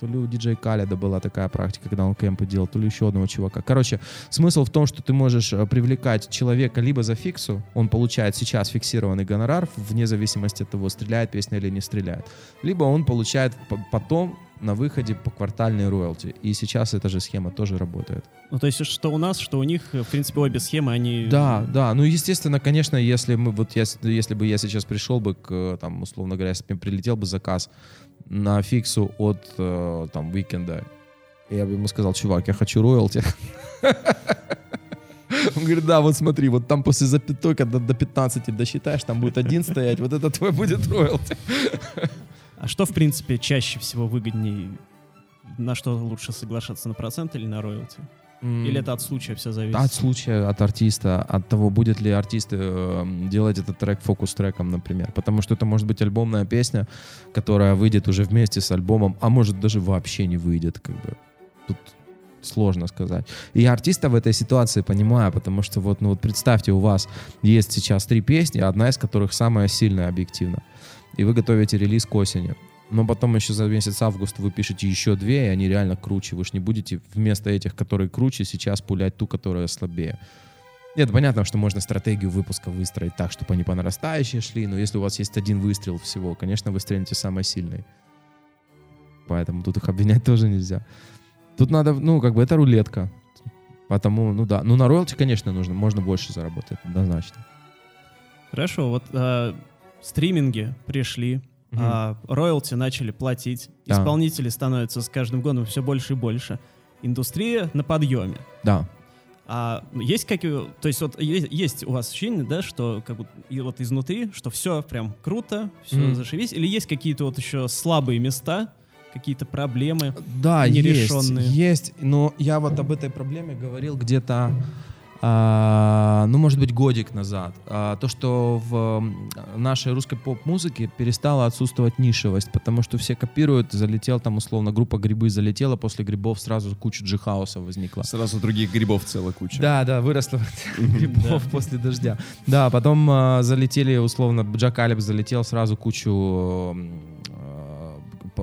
То ли у диджей Каледа была такая практика, когда он кемпы делал, то ли еще одного чувака. Короче, смысл в том, что ты можешь э, привлекать человека либо за фиксу, он получает сейчас фиксированный гонорар, вне зависимости от того, стреляет песня или не стреляет. Либо он получает потом на выходе по квартальной роялти. И сейчас эта же схема тоже работает. Ну, то есть, что у нас, что у них, в принципе, обе схемы, они... Да, да. Ну, естественно, конечно, если мы вот с- если бы я сейчас пришел бы к там, условно говоря, если бы прилетел бы заказ на фит от э, там The Weeknd'а, я бы ему сказал, чувак, я хочу роялти. Он говорит, да, вот смотри, вот там после запятой, когда до 15 досчитаешь, там будет один стоять, вот это твой будет роялти. А что, в принципе, чаще всего выгоднее? На что лучше соглашаться, на процент или на роялти? Или это от случая все зависит? От случая, от артиста, от того, будет ли артист э, делать этот трек фокус-треком, например. Потому что это может быть альбомная песня, которая выйдет уже вместе с альбомом, а может даже вообще не выйдет. Как бы. Тут сложно сказать. И я артиста в этой ситуации понимаю, потому что вот, ну вот представьте, у вас есть сейчас три песни, одна из которых самая сильная объективно. И вы готовите релиз к осени. Но потом еще за месяц август вы пишете еще две, и они реально круче. Вы же не будете вместо этих, которые круче, сейчас пулять ту, которая слабее. Нет, понятно, что можно стратегию выпуска выстроить так, чтобы они по нарастающей шли, но если у вас есть один выстрел всего, конечно, вы стрельнете самой сильной. Поэтому тут их обвинять тоже нельзя. Тут надо, ну, как бы это рулетка. Потому, ну да. Ну, на роялти, конечно, нужно, можно больше заработать, однозначно. Хорошо, вот а, стриминги пришли, А, роялти начали платить, Да. исполнители становятся с каждым годом все больше и больше. Индустрия на подъеме. Да. А есть какие, то есть вот есть, есть у вас ощущение, да, что как будто и вот изнутри, что все прям круто, все Мгм. зашибись, или есть какие-то вот еще слабые места, какие-то проблемы? Да, нерешенные. есть, есть. Но я вот об этой проблеме говорил где-то, а, ну, может быть, годик назад. А, то, что в нашей русской поп-музыке перестала отсутствовать нишевость, потому что все копируют, залетел там, условно, группа «Грибы» залетела, после «Грибов» сразу куча джихауса возникла. Сразу других грибов целая куча. Да, да, выросла грибов после дождя. Да, потом а, залетели, условно, Джак Алиб залетел сразу кучу а,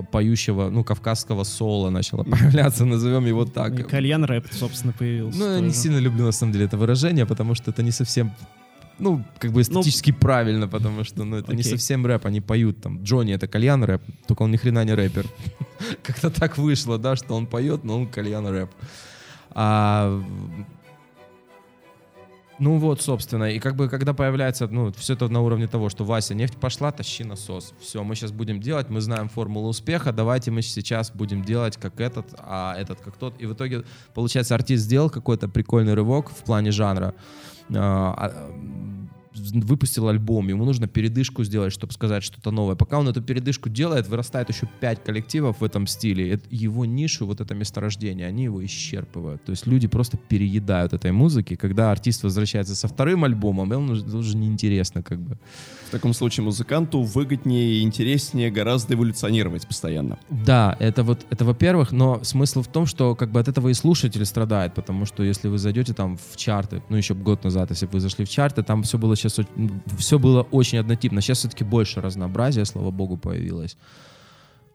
поющего, ну, кавказского соло начало появляться, назовем его так. И кальян рэп, собственно, появился. Ну, я не сильно люблю, на самом деле, это выражение, потому что это не совсем ну, как бы эстетически правильно, потому что, ну, это не Окей. совсем рэп, они поют там. Джонни это кальян рэп, только он ни хрена не рэпер. Как-то так вышло, да, что он поет, но он кальян рэп. А, ну вот, собственно, и как бы когда появляется, ну, все это на уровне того, что Вася, нефть пошла, тащи насос. Все, мы сейчас будем делать, мы знаем формулу успеха, давайте мы сейчас будем делать как этот, а этот как тот. И в итоге, получается, артист сделал какой-то прикольный рывок в плане жанра, а, а, выпустил альбом, ему нужно передышку сделать, чтобы сказать что-то новое. Пока он эту передышку делает, вырастает еще пять коллективов в этом стиле. Это- его нишу, вот это месторождение, они его исчерпывают. То есть люди просто переедают этой музыки. Когда артист возвращается со вторым альбомом, он уже, уже неинтересно как бы. В таком случае музыканту выгоднее и интереснее гораздо эволюционировать постоянно. Да, это вот, это во-первых, но смысл в том, что как бы от этого и слушатель страдает, потому что если вы зайдете там в чарты, ну еще год назад, если бы вы зашли в чарты, там все было сейчас получалось, все было очень однотипно. Сейчас все-таки больше разнообразия, слава богу, появилось.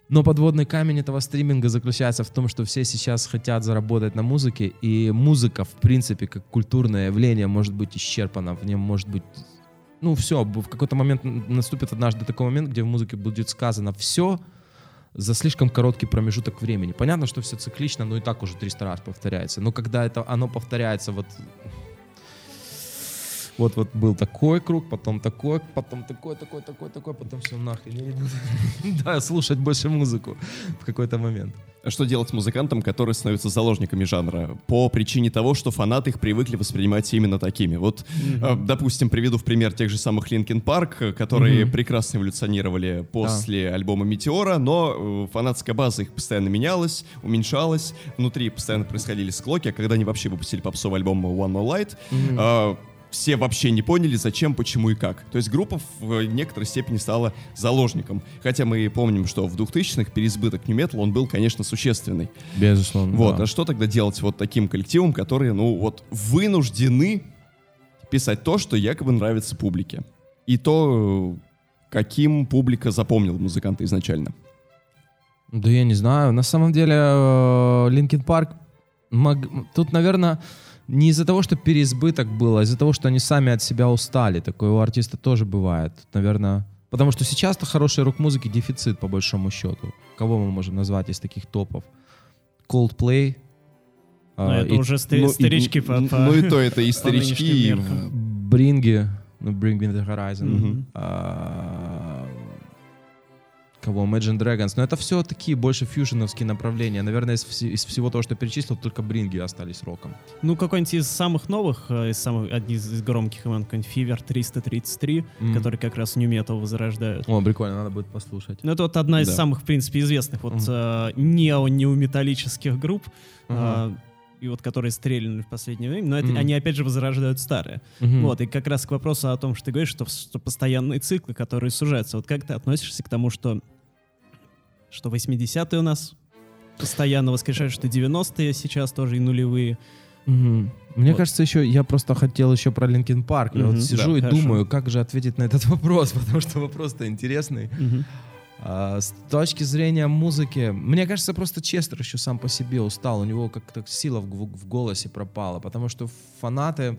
Но подводный камень этого стриминга заключается в том, что все сейчас хотят заработать на музыке, и музыка, в принципе, как культурное явление, может быть исчерпана, в нем может быть... Ну, все, в какой-то момент наступит однажды такой момент, где в музыке будет сказано все за слишком короткий промежуток времени. Понятно, что все циклично, но и так уже 300 раз повторяется. Но когда это оно повторяется вот вот, вот был такой круг, потом такой, потом такой, такой, такой, такой, потом все нахрен. Я не буду да, слушать больше музыку в какой-то момент. А что делать музыкантам, которые становятся заложниками жанра? По причине того, что фанаты их привыкли воспринимать именно такими. Вот, mm-hmm. допустим, приведу в пример тех же самых Linkin Park, которые mm-hmm. прекрасно эволюционировали после да. альбома Метеора, но э, фанатская база их постоянно менялась, уменьшалась, внутри постоянно происходили склоки, а когда они вообще выпустили попсовый альбом One More Light, mm-hmm все вообще не поняли, зачем, почему и как. То есть группа в некоторой степени стала заложником. Хотя мы помним, что в 2000-х переизбыток Metal, он был, конечно, существенный. Безусловно, Вот, да. а что тогда делать вот таким коллективом, которые, ну, вот вынуждены писать то, что якобы нравится публике. И то, каким публика запомнила музыканта изначально. Да я не знаю. На самом деле, Linkin Park... Тут, наверное не из-за того, что переизбыток был, а из-за того, что они сами от себя устали. Такое у артиста тоже бывает. Наверное, потому что сейчас-то хорошей рок-музыки дефицит, по большому счету. Кого мы можем назвать из таких топов? Coldplay. Ну, а, это и, уже ну, старички и, по, по Ну и то это и старички, и... Bring'и, ну, Bring Me The Horizon. Mm-hmm. А, Кого? Imagine Dragons. Но это все такие больше фьюженовские направления. Наверное, из, вс- из всего того, что перечислил, только Бринги остались роком. Ну, какой-нибудь из самых новых, э, из самых, одни из громких имен, какой-нибудь Fever 333, mm. который как раз New Metal возрождает. О, прикольно, надо будет послушать. Ну, это вот одна из да. самых, в принципе, известных вот mm. э, нео-неометаллических групп. Uh-huh. Э, и вот которые стрельнули в последнее время, но это, mm. они опять же возрождают старые. Mm-hmm. Вот, и как раз к вопросу о том, что ты говоришь, что, что постоянные циклы, которые сужаются. Вот как ты относишься к тому, что, что 80-е у нас постоянно воскрешают, что 90-е сейчас тоже и нулевые. Mm-hmm. Мне вот. кажется, еще я просто хотел еще про Линкен Парк. Я mm-hmm. вот сижу да, и хорошо. думаю, как же ответить на этот вопрос, потому что вопрос-то интересный. Mm-hmm. А, с точки зрения музыки, мне кажется, просто Честер еще сам по себе устал, у него как-то сила в, в голосе пропала, потому что фанаты,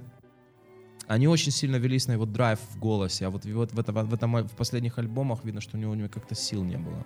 они очень сильно велись на его драйв в голосе, а вот, вот в, это, в, этом, в последних альбомах видно, что у него, у него как-то сил не было.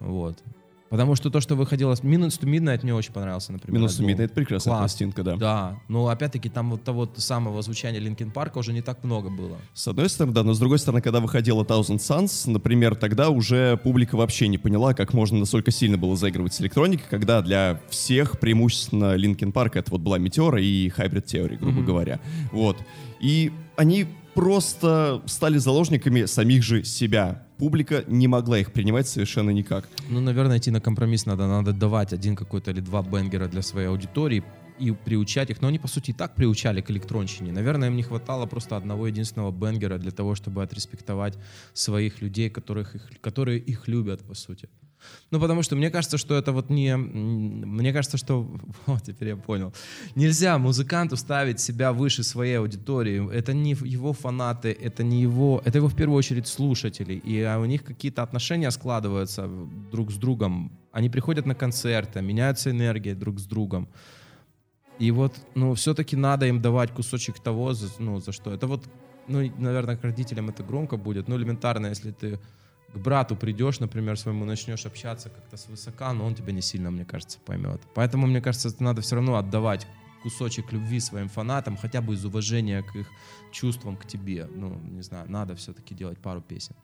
Вот. Потому что то, что выходило... Minutes to Midnight мне очень понравился, например. Minutes to Midnight — прекрасная Класс. пластинка, да. Да, но опять-таки там вот того самого звучания Linkin Park'а уже не так много было. С одной стороны, да, но с другой стороны, когда выходила Thousand Suns, например, тогда уже публика вообще не поняла, как можно настолько сильно было заигрывать с электроникой, когда для всех преимущественно Linkin Park это вот была Метеора и Hybrid Theory, грубо mm-hmm. говоря. Вот. И они просто стали заложниками самих же себя. Публика не могла их принимать совершенно никак. Ну, наверное, идти на компромисс надо. Надо давать один какой-то или два бенгера для своей аудитории и приучать их. Но они, по сути, и так приучали к электронщине. Наверное, им не хватало просто одного единственного бенгера для того, чтобы отреспектовать своих людей, которых их, которые их любят, по сути. Ну, потому что мне кажется, что это вот не... Мне кажется, что... Вот, теперь я понял. Нельзя музыканту ставить себя выше своей аудитории. Это не его фанаты, это не его... Это его в первую очередь слушатели. И а у них какие-то отношения складываются друг с другом. Они приходят на концерты, меняются энергией друг с другом. И вот, ну, все-таки надо им давать кусочек того, за, ну, за что. Это вот, ну, наверное, к родителям это громко будет, но элементарно, если ты к брату придешь, например, своему, начнешь общаться как-то свысока, но он тебя не сильно, мне кажется, поймет. Поэтому, мне кажется, надо все равно отдавать кусочек любви своим фанатам, хотя бы из уважения к их чувствам к тебе. Ну, не знаю, надо все-таки делать пару песен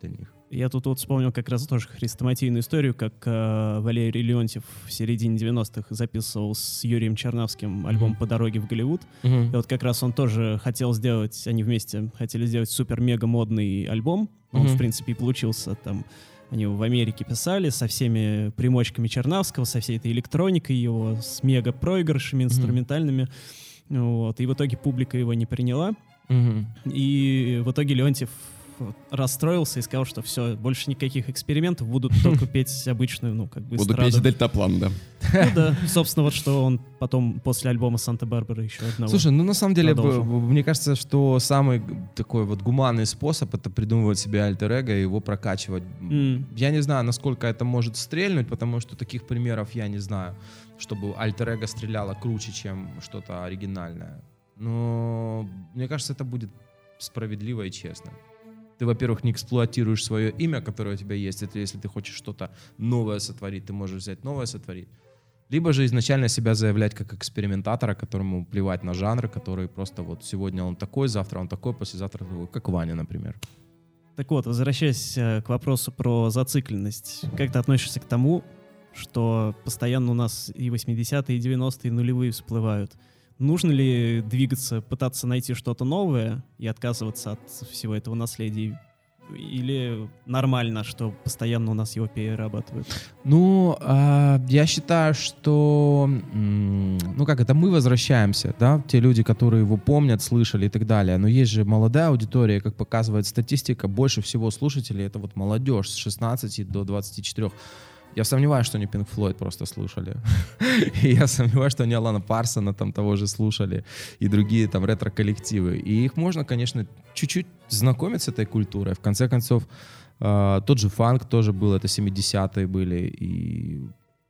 для них. Я тут вот вспомнил как раз тоже хрестоматийную историю, как э, Валерий Леонтьев в середине 90-х записывал с Юрием Чернавским альбом mm-hmm. «По дороге в Голливуд». Mm-hmm. И вот как раз он тоже хотел сделать, они вместе хотели сделать супер-мега-модный альбом. Он, mm-hmm. в принципе, и получился там. Они его в Америке писали со всеми примочками Чернавского, со всей этой электроникой его, с мега-проигрышами инструментальными. Mm-hmm. Вот. И в итоге публика его не приняла. Mm-hmm. И в итоге Леонтьев расстроился и сказал, что все, больше никаких экспериментов, будут только петь обычную, ну, как бы, Буду петь дельтаплан, да. Ну да, собственно, вот что он потом после альбома «Санта-Барбара» еще одного. Слушай, ну на самом деле, б- мне кажется, что самый такой вот гуманный способ это придумывать себе альтер-эго и его прокачивать. М. Я не знаю, насколько это может стрельнуть, потому что таких примеров я не знаю, чтобы альтер-эго стреляло круче, чем что-то оригинальное. Но мне кажется, это будет справедливо и честно. Ты, во-первых, не эксплуатируешь свое имя, которое у тебя есть. Это если ты хочешь что-то новое сотворить, ты можешь взять новое сотворить. Либо же изначально себя заявлять как экспериментатора, которому плевать на жанр, который просто вот сегодня он такой, завтра он такой, послезавтра такой, как Ваня, например. Так вот, возвращаясь э, к вопросу про зацикленность, как ты относишься к тому, что постоянно у нас и 80-е, и 90-е, и нулевые всплывают? Нужно ли двигаться, пытаться найти что-то новое и отказываться от всего этого наследия? Или нормально, что постоянно у нас его перерабатывают? Ну, а, я считаю, что, ну как это, мы возвращаемся, да, те люди, которые его помнят, слышали и так далее. Но есть же молодая аудитория, как показывает статистика, больше всего слушателей это вот молодежь с 16 до 24. Я сомневаюсь, что они Pink Floyd просто слушали. И я сомневаюсь, что они Алана Парсона там того же слушали и другие там ретро-коллективы. И их можно, конечно, чуть-чуть знакомить с этой культурой. В конце концов, а, тот же фанк тоже был, это 70-е были. И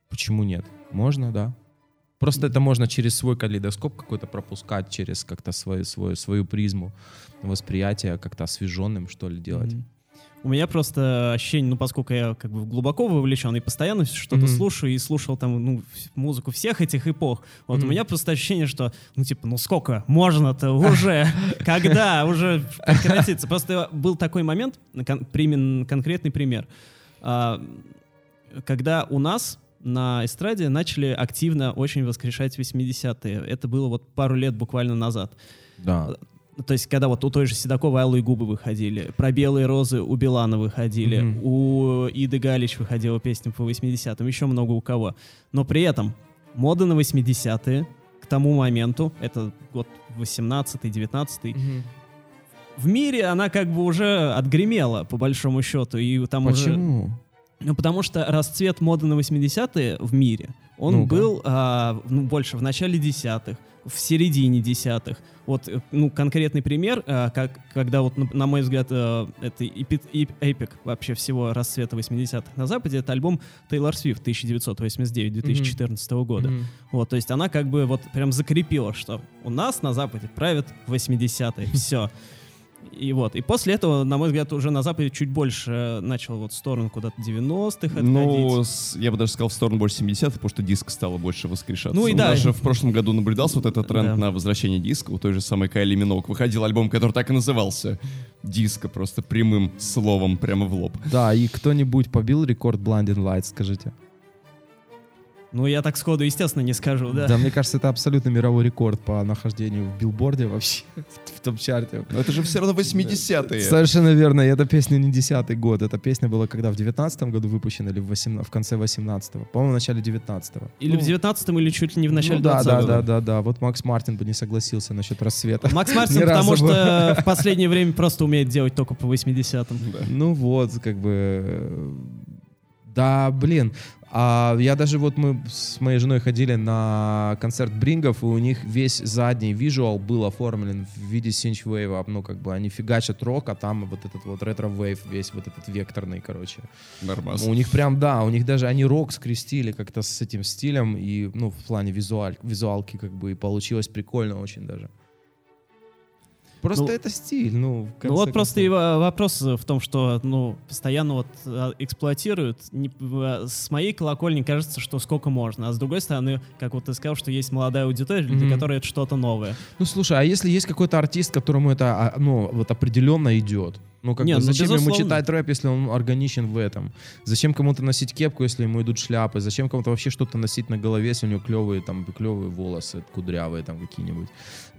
почему нет? Можно, да. Просто это можно через свой калейдоскоп какой-то пропускать, через как-то свою, свою, свою призму восприятия, как-то освеженным, что ли, делать. Мгм. У меня просто ощущение, ну, поскольку я как бы глубоко вовлечен и постоянно что-то Мгм. слушаю и слушал там, ну, музыку всех этих эпох, вот у Мгм. меня просто ощущение, что, ну, типа, ну, сколько можно-то уже? Когда уже прекратится? Просто был такой момент, примен конкретный пример, а, когда у нас на эстраде начали активно очень воскрешать 80-е. Это было вот пару лет буквально назад. Да. То есть, когда вот у той же Седокова «Алые губы» выходили, про «Белые розы» у Билана выходили, Мгм. у Иды Галич выходила песня по 80-м, еще много у кого. Но при этом мода на 80-е к тому моменту, это год 18-19, в мире она как бы уже отгремела, по большому счету. И там уже... Почему? Ну, потому что расцвет моды на 80-е в мире, он Ну-ка. был а, ну, больше в начале десятых, в середине десятых. Вот, э, ну, конкретный пример, а, как, когда вот, на, мой взгляд, э, это эпи- эп- эпик вообще всего расцвета 80-х на Западе, это альбом Тейлор Свифт 1989-2014 года. Мгм. Вот, то есть она как бы вот прям закрепила, что у нас на Западе правят 80-е, все. И вот, и после этого, на мой взгляд, уже на Западе чуть больше э, начал вот в сторону куда-то 90-х отходить. Ну, с- я бы даже сказал в сторону больше 70-х, потому что диск стало больше воскрешаться. Ну и да. Даже в прошлом году наблюдался вот этот тренд Да. на возвращение диска. У той же самой Кайли Минок выходил альбом, который так и назывался. Диско просто прямым словом прямо в лоб. Да, и кто-нибудь побил рекорд Blinding Lights, скажите? Ну, я так сходу, естественно, не скажу, да. мне кажется, это абсолютно мировой рекорд по нахождению в билборде вообще, в топ-чарте. Но это же все равно 80-е. Совершенно верно. И эта песня не десятый год. Эта песня была когда? В девятнадцатом году выпущена или в, 18, в конце 18-го? По-моему, в начале 19-го. Или в 19-м, или чуть ли не в начале Ну да, 20 да, да, да, да. Вот Макс Мартин бы не согласился насчет рассвета. Макс Мартин, потому что в последнее время просто умеет делать только по 80-м. Ну вот, как бы... э, Да, блин. А я даже вот мы с моей женой ходили на концерт Bring'ов, и у них весь задний визуал был оформлен в виде synthwave'а. Ну, как бы они фигачат рок, а там вот этот вот retrowave, весь вот этот векторный, короче. Нормас. У них прям, да, у них даже они рок скрестили как-то с этим стилем, и, ну, в плане визуаль, визуалки, как бы, и получилось прикольно очень даже. Просто Ну, это стиль, ну, Ну вот просто и во- вопрос в том, что ну постоянно вот а, эксплуатируют. Не- в- С моей колокольни кажется, что сколько можно, а с другой стороны, как вот ты сказал, что есть молодая аудитория, для Мгм. которой это что-то новое. Ну, слушай, а если есть какой-то артист, которому это, а, ну, вот определенно идет? Ну, как Не, бы, ну, зачем ему безусловно. читать рэп, если он органичен в этом? Зачем кому-то носить кепку, если ему идут шляпы? Зачем кому-то вообще что-то носить на голове, если у него клевые, там, клевые волосы, кудрявые там какие-нибудь?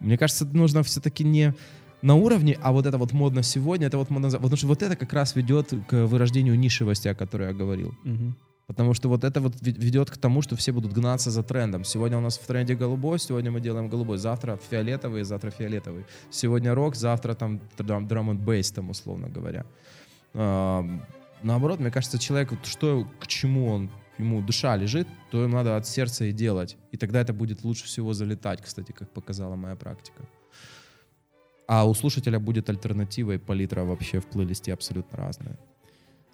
Мне кажется, нужно все-таки не на уровне, а вот это вот модно сегодня, это вот модно... Потому что вот это как раз ведет к вырождению нишевости, о которой я говорил. Мгм. Потому что вот это вот ве- ведет к тому, что все будут гнаться за трендом. Сегодня у нас в тренде голубой, сегодня мы делаем голубой, завтра фиолетовый, завтра фиолетовый. Сегодня рок, завтра там драм, and bass, там, условно говоря. Наоборот, мне кажется, человек, вот что, к чему он ему душа лежит, то им надо от сердца и делать. И тогда это будет лучше всего залетать, кстати, как показала моя практика. А у слушателя будет альтернатива и палитра вообще в плейлисте абсолютно разная.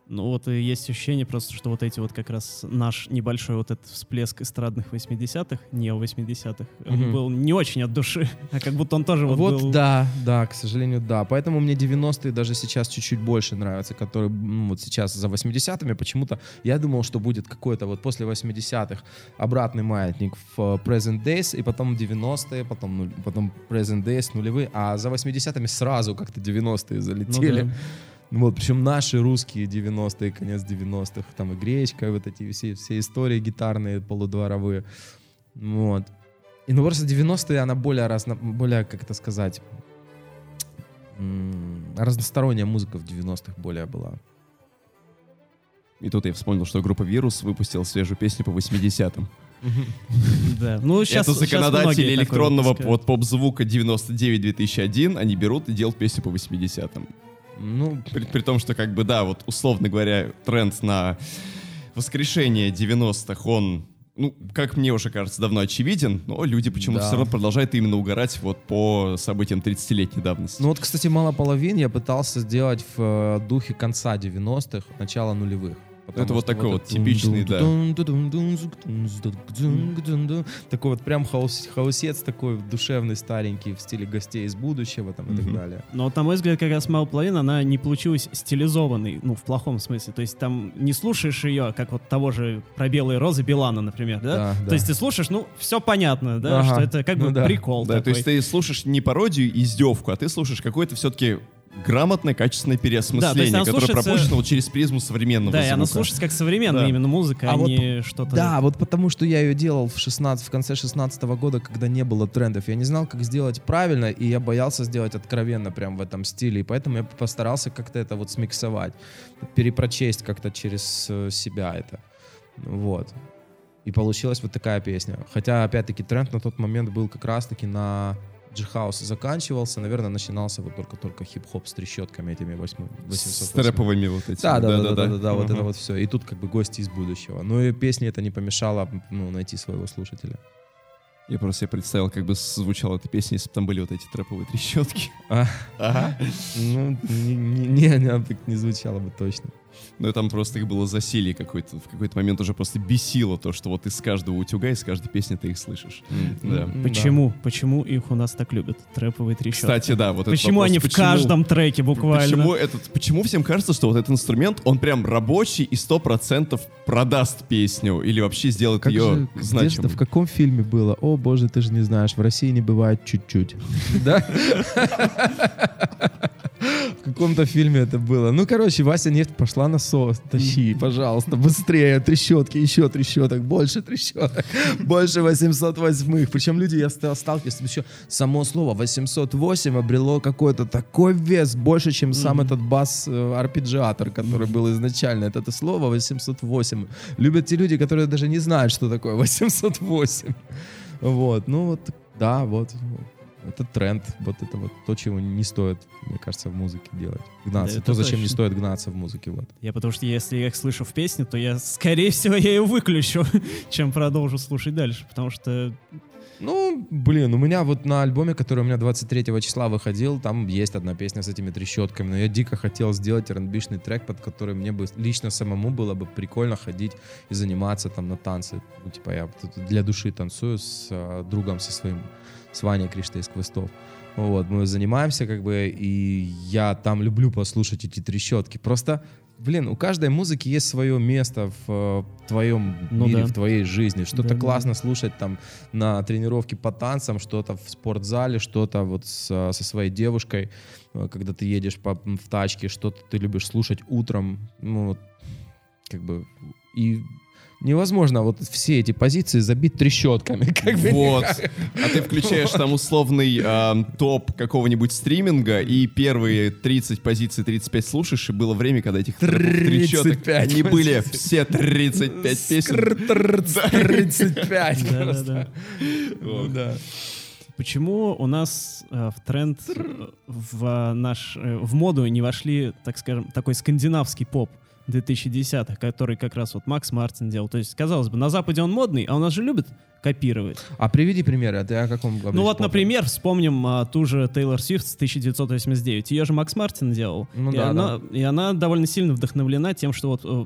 Ну вот и есть ощущение просто, что вот эти вот как раз наш небольшой вот этот всплеск эстрадных 80-х, не 80-х, он Мгм. был не очень от души, а как будто он тоже вот, Вот, был... да, да, к сожалению, да. Поэтому мне 90-е даже сейчас чуть-чуть больше нравятся, которые ну, вот сейчас за 80-ми почему-то я думал, что будет какой-то вот после 80-х обратный маятник в э, present days, и потом 90-е, потом, нуль- потом present days, нулевые, а за 80-ми сразу как-то 90-е Ну залетели. да. Ну Вот, причем наши русские 90-е, конец 90-х, там и гречка, и вот эти все, все истории гитарные, полудворовые. Вот. И ну просто 90-е, она более, разно, более как это сказать, разносторонняя музыка в 90-х более была. И тут я вспомнил, что группа «Вирус» выпустила свежую песню по 80-м. Да. Ну, сейчас, Это законодатели электронного вот поп-звука 99-2001, они берут и делают песню по 80-м. Ну, При, при том, что, как бы, да, вот условно говоря, тренд на воскрешение 90-х, он, ну, как мне уже кажется, давно очевиден, но люди почему-то Да. все равно продолжают именно угорать вот по событиям 30-летней давности. ну вот, кстати, «Мало половин» я пытался сделать в э, духе конца 90-х, начала нулевых. Потому Это вот такой вот типичный, да. Такой вот прям house, хаусец такой душевный, старенький, в стиле гостей из будущего там и так далее. Но вот, на мой взгляд, как раз «Мало половин», она не получилась стилизованной, ну, в плохом смысле. То есть там не слушаешь ее, как вот того же про белые розы Билана, например, да? Да, да. То есть ты слушаешь, ну, все понятно, да, Ага. что это как Ну бы да. прикол да, то такой. есть ты слушаешь не пародию и издевку, а ты слушаешь какое-то все-таки грамотное, качественное переосмысление, она которое слушается- пропущено вот через призму современного Да, и она звука. слушается как современная Да. именно музыка, а, А вот- не что-то... Да, вот потому что я ее делал в 16, в конце 16 года, когда не было трендов. Я не знал, как сделать правильно, и я боялся сделать откровенно прям в этом стиле. И поэтому я постарался как-то это вот смиксовать, перепрочесть как-то через э, себя это. Вот. И получилась вот такая песня. Хотя, опять-таки, тренд на тот момент был как раз-таки на G-house заканчивался, наверное, начинался вот только-только хип-хоп с трещотками этими 8, 800. С трэповыми вот этими. Да, да, да, да, да, да, вот это вот все. И тут как бы гости из будущего. Но и песни это не помешало ну, найти своего слушателя. Я просто себе представил, как бы звучала эта песня, если бы там были вот эти трэповые трещотки. А, Ага. ну, не, не, не, она так не звучало бы точно. Ну и там просто их было засилие какое-то. В какой-то момент уже просто бесило то, что вот из каждого утюга, из каждой песни ты их слышишь. Да. Почему? Почему их у нас так любят? Трэповые трещотки. Кстати, да, вот Почему вопрос, они в почему- каждом треке буквально? Почему, этот, почему всем кажется, что вот этот инструмент, он прям рабочий и сто процентов продаст песню или вообще сделает Как ее же, значимой? в каком фильме было? О, боже, ты же не знаешь, в России не бывает чуть-чуть. Да? В каком-то фильме это было. Ну, короче, Вася нефть пошла на сос. Тащи, пожалуйста, быстрее. Трещотки, еще трещоток, больше трещоток, больше 808. Причем люди, я ста- сталкиваюсь, еще само слово 808 обрело какой-то такой вес, больше, чем сам этот бас-арпеджиатор, который был изначально. Это, это слово 808. Любят те люди, которые даже не знают, что такое 808. Вот, ну вот, да, вот. Это тренд, вот это вот то, чего не стоит, мне кажется, в музыке делать. Гнаться. Да, то, зачем не точно. стоит гнаться в музыке, вот. Я потому что если я их слышу в песне, то я, скорее всего, я ее выключу, чем продолжу слушать дальше. Потому что Ну, блин, у меня вот на альбоме, который у меня 23 числа выходил, там есть одна песня с этими трещотками, но я дико хотел сделать rb трек, под который мне бы лично самому было бы прикольно ходить и заниматься там на танцы. Ну, типа я для души танцую с э, другом со своим, с Ваней Кришта из Квестов. Вот, мы занимаемся, как бы, и я там люблю послушать эти трещотки. Просто, блин, у каждой музыки есть свое место в э, твоем Ну мире, да. в твоей жизни. Что-то Да, да, классно слушать там на тренировке по танцам, что-то в спортзале, что-то вот с- со своей девушкой, э, когда ты едешь по, в тачке, что-то ты любишь слушать утром. Ну, вот, как бы, и невозможно вот все эти позиции забить трещотками. Как бы Вот. А ты включаешь там условный ам, топ какого-нибудь стриминга, и первые 30 позиций 35 слушаешь, и было время, когда этих трэпов трещоток, 35 они были все 35 песен. Скр-тр-ц- 35 Да-да-да. просто. Ну да. Почему у нас э, в тренд, э, в э, наш, э, в моду не вошли, так скажем, такой скандинавский поп 2010-х, который как раз вот Макс Мартин делал. То есть, казалось бы, на Западе он модный, а у нас же любят копировать. А приведи примеры, а ты о каком говоришь? Ну вот, попе? например, вспомним а, ту же Тейлор Свифт с 1989. Ее же Макс Мартин делал. Ну и, да, она, и она довольно сильно вдохновлена тем, что вот э,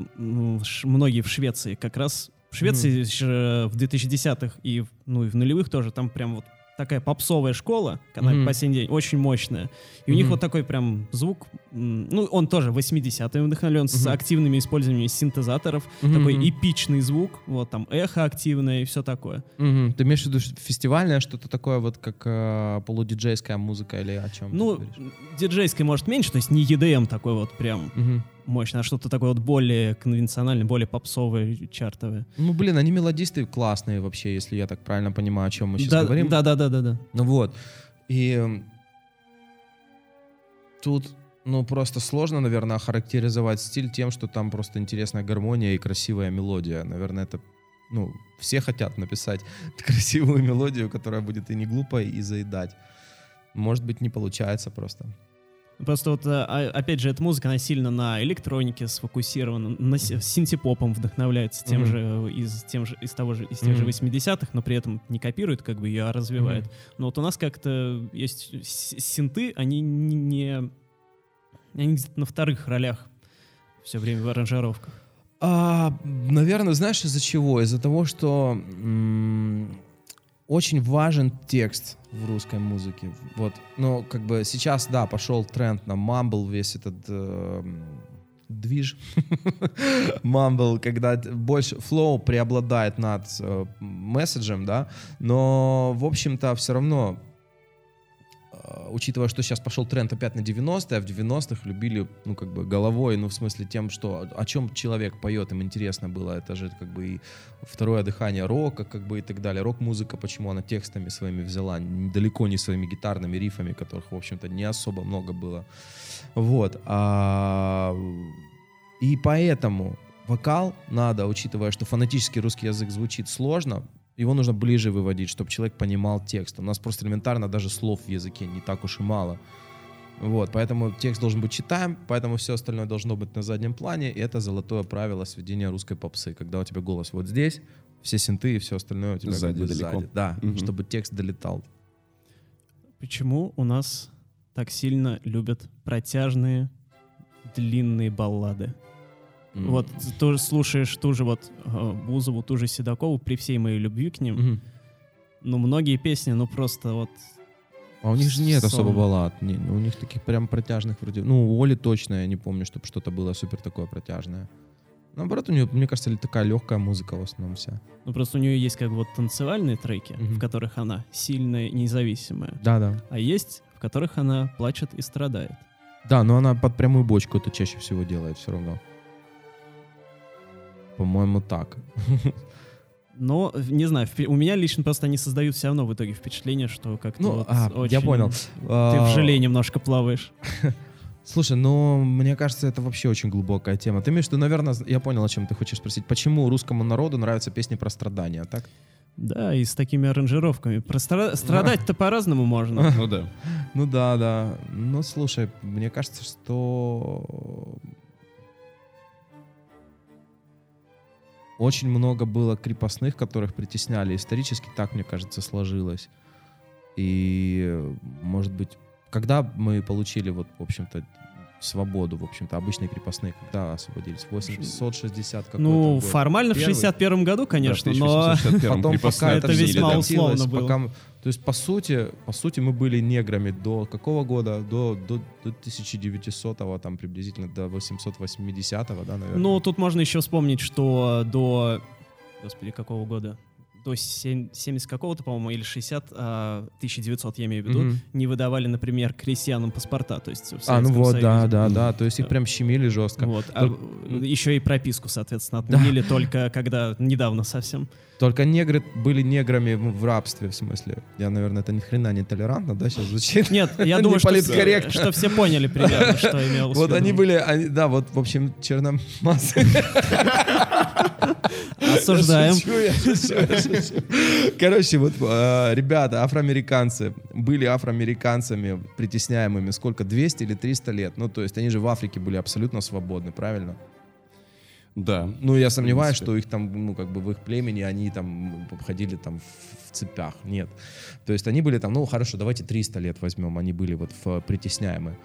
многие в Швеции как раз... В Швеции же в 2010-х и, ну, и в нулевых тоже там прям вот такая попсовая школа, она Мгм. по сей день очень мощная. И у них вот такой прям звук, ну, он тоже 80-е вдохновлен, с Мгм. активными использованием синтезаторов, Мгм, такой эпичный звук, вот там эхо активное и все такое. Мгм. Ты имеешь в виду фестивальное что-то такое, вот как э, полудиджейская музыка или о чем? Ну, диджейской может меньше, то есть не EDM такой вот прям Мгм. Мощный, а что-то такое вот более конвенциональное, более попсовое, чартовое. Ну, блин, они мелодисты классные вообще, если я так правильно понимаю, о чем мы сейчас да, говорим. да, да, да, да, да. Ну вот. И тут, ну, просто сложно, наверное, охарактеризовать стиль тем, что там просто интересная гармония и красивая мелодия. Наверное, это, ну, все хотят написать красивую мелодию, которая будет и не глупой, и заедать. Может быть, не получается просто. Просто вот, а, а, опять же, эта музыка, она сильно на электронике сфокусирована, на си- синтепопом вдохновляется тем Мгм. же, э, из, тем же, из того же, из тех же Мгм. 80-х, но при этом не копирует, как бы ее, а развивает. Мгм. Но вот у нас как-то есть синты, они не... они где-то на вторых ролях все время в аранжировках. А, наверное, знаешь, из-за чего? Из-за того, что очень важен текст в русской музыке. Вот, ну, как бы сейчас, да, пошел тренд на мамбл, весь этот э, движ. Мамбл, когда больше флоу преобладает над э, месседжем, да, но, в общем-то, все равно учитывая, что сейчас пошел тренд опять на 90-е, а в 90-х любили, ну, как бы головой, ну, в смысле тем, что о чем человек поет, им интересно было, это же как бы и второе дыхание рока, как бы и так далее. Рок-музыка, почему она текстами своими взяла, далеко не своими гитарными рифами, которых, в общем-то, не особо много было. Вот. А, И поэтому вокал надо, учитывая, что фонетический русский язык звучит сложно, его нужно ближе выводить, чтобы человек понимал текст. У нас просто элементарно даже слов в языке не так уж и мало. Вот, поэтому текст должен быть читаем, поэтому все остальное должно быть на заднем плане, и это золотое правило сведения русской попсы, когда у тебя голос вот здесь, все синты и все остальное у тебя как Сзади бы далеко. сзади. Да, Мгм. чтобы текст долетал. Почему у нас так сильно любят протяжные, длинные баллады? М. Вот ты тоже слушаешь ту же вот э, Бузову, ту же Седокову, при всей моей любви к ним, Мгм. ну, многие песни, ну, просто вот... А у них же нет Сон. особо баллад. Не, у них таких прям протяжных вроде. Ну, у Оли точно я не помню, чтобы что-то было супер такое протяжное. Наоборот, у нее, мне кажется, такая легкая музыка в основном вся. Ну, просто у нее есть как бы вот танцевальные треки, Мгм. в которых она сильная и независимая, Да, да. а есть, в которых она плачет и страдает. Да, но она под прямую бочку это чаще всего делает все равно. По-моему, так. Но, не знаю, у меня лично просто они создают все равно в итоге впечатление, что как-то Ну, вот а, очень... я понял. Ты А, в желе немножко плаваешь. Слушай, ну, мне кажется, это вообще очень глубокая тема. Ты имеешь в виду, наверное, я понял, о чем ты хочешь спросить. Почему русскому народу нравятся песни про страдания, так? Да, и с такими аранжировками. Простра- Страдать-то по-разному можно. Ну да. Ну да, да. Ну, слушай, мне кажется, что очень много было крепостных, которых притесняли. Исторически так, мне кажется, сложилось. И, может быть, когда мы получили, вот, в общем-то, свободу, в общем-то, обычные крепостные, когда освободились? 860 какой-то Ну, год. формально в Первый? 61 году, конечно, Да, в но... 1861 Потом пока это весьма да. условно было. пока то есть, по сути, по сути, мы были неграми до какого года? До, до, до 1900-го, там, приблизительно до 880-го, да, наверное? Ну, тут можно еще вспомнить, что до... Господи, какого года? До сем- 70 какого-то, по-моему, или 60, а, 1900, я имею в виду, Мгм. не выдавали, например, крестьянам паспорта, то есть в А, ну вот, да, Союзе. да, да, то есть их прям щемили жестко. Вот. А, Только- еще и прописку, соответственно, отменили только когда недавно совсем. Только негры были неграми в рабстве, в смысле. Я, наверное, это ни хрена не толерантно, да, сейчас звучит? Нет, я думаю, что, что все поняли примерно, что имелось в Вот они были, да, вот, в общем, черномазые. Осуждаем. Короче, вот э, ребята, афроамериканцы, были афроамериканцами притесняемыми сколько, 200 или 300 лет? Ну, то есть они же в Африке были абсолютно свободны, правильно? Да. Ну, я сомневаюсь, что их там, ну, как бы в их племени они там ходили там в, в цепях. Нет. То есть они были там, ну, хорошо, давайте 300 лет возьмем, они были вот в, притесняемы.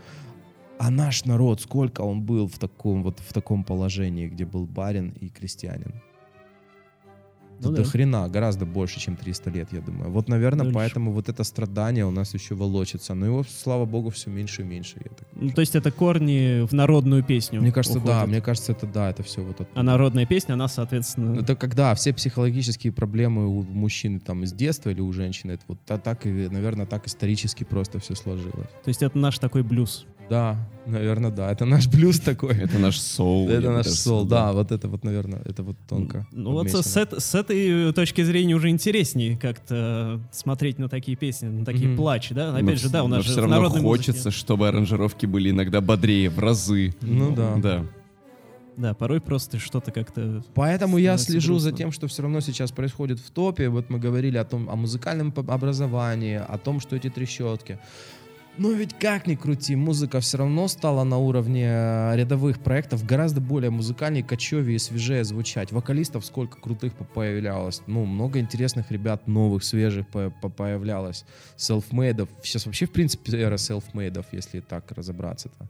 А наш народ, сколько он был в таком вот в таком положении, где был барин и крестьянин? Ну до да. хрена, гораздо больше, чем 300 лет, я думаю. Вот, наверное, Дольше. поэтому вот это страдание у нас еще волочится. Но его, слава богу, все меньше и меньше. Я так Ну, то есть это корни в народную песню. Мне кажется, да, уходят. мне кажется, это да, это все вот оттуда. А народная песня, она, соответственно... Это когда все психологические проблемы у мужчины там с детства или у женщины, это вот та- так и, наверное, так исторически просто все сложилось. То есть это наш такой блюз. Да, наверное, да. Это наш блюз такой. Это наш соул. Это наш сказал. да, вот это вот, наверное, это вот тонко. Ну вот с, эт- с этой точки зрения уже интереснее как-то смотреть на такие песни, на такие Мгм. плачи, да? Но Опять же, вс- да, у но нас же все равно хочется, музыке- чтобы аранжировки были иногда бодрее, в разы. Ну да. Да. Да, порой просто что-то как-то... Поэтому я слежу за грустно. тем, что все равно сейчас происходит в топе. Вот мы говорили о том, о музыкальном образовании, о том, что эти трещотки. Но ведь как ни крути, музыка все равно стала на уровне э, рядовых проектов гораздо более музыкальнее, кочевее и свежее звучать. Вокалистов сколько крутых по- появлялось. Ну, много интересных ребят новых, свежих по- по- появлялось. Селфмейдов. Сейчас вообще, в принципе, эра селфмейдов, если так разобраться-то.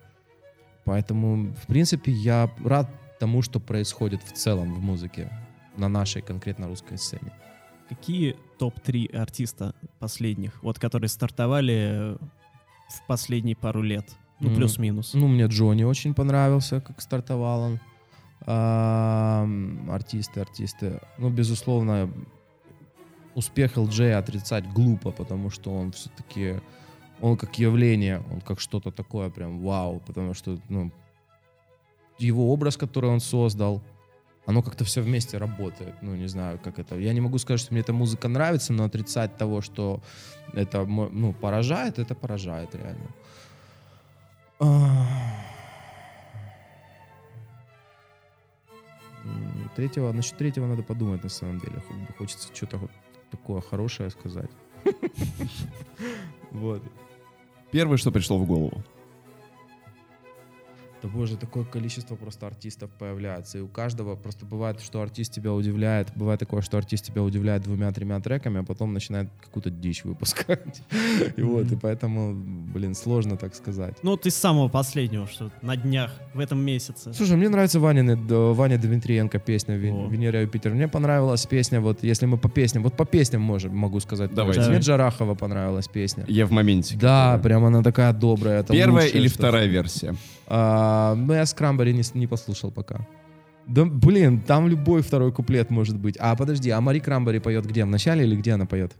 Поэтому, в принципе, я рад тому, что происходит в целом в музыке на нашей конкретно русской сцене. Какие топ-3 артиста последних, вот которые стартовали в последние пару лет? Ну, Мгм. плюс-минус. Ну, мне Джонни очень понравился, как стартовал он. Ам, артисты, артисты. Ну, безусловно, успех LJ отрицать глупо, потому что он все-таки, он как явление, он как что-то такое прям вау, потому что, ну, его образ, который он создал, оно как-то все вместе работает. Ну, не знаю, как это. Я не могу сказать, что мне эта музыка нравится, но отрицать того, что это, ну, поражает, это поражает реально. А. Третьего, насчет третьего надо подумать на самом деле. Хочется что-то вот такое хорошее сказать. Вот. Первое, что пришло в голову. Да боже, такое количество просто артистов появляется. И у каждого просто бывает, что артист тебя удивляет. Бывает такое, что артист тебя удивляет двумя-тремя треками, а потом начинает какую-то дичь выпускать. И вот, и поэтому, блин, сложно так сказать. Ну, вот из самого последнего, что на днях, в этом месяце. Слушай, мне нравится Ваня, Ваня Дмитриенко песня «Вен- О. «Венера и Юпитер». Мне понравилась песня, вот если мы по песням, вот по песням можем, могу сказать. Давай. Мне Джарахова понравилась песня. Я в моменте. Да, прям она такая добрая. это Первая лучшее, или вторая версия? А, ну, я Скрамбери не, не послушал пока. Да, блин, там любой второй куплет может быть. А, подожди, а Мари Крамбери поет где? В начале или где она поет?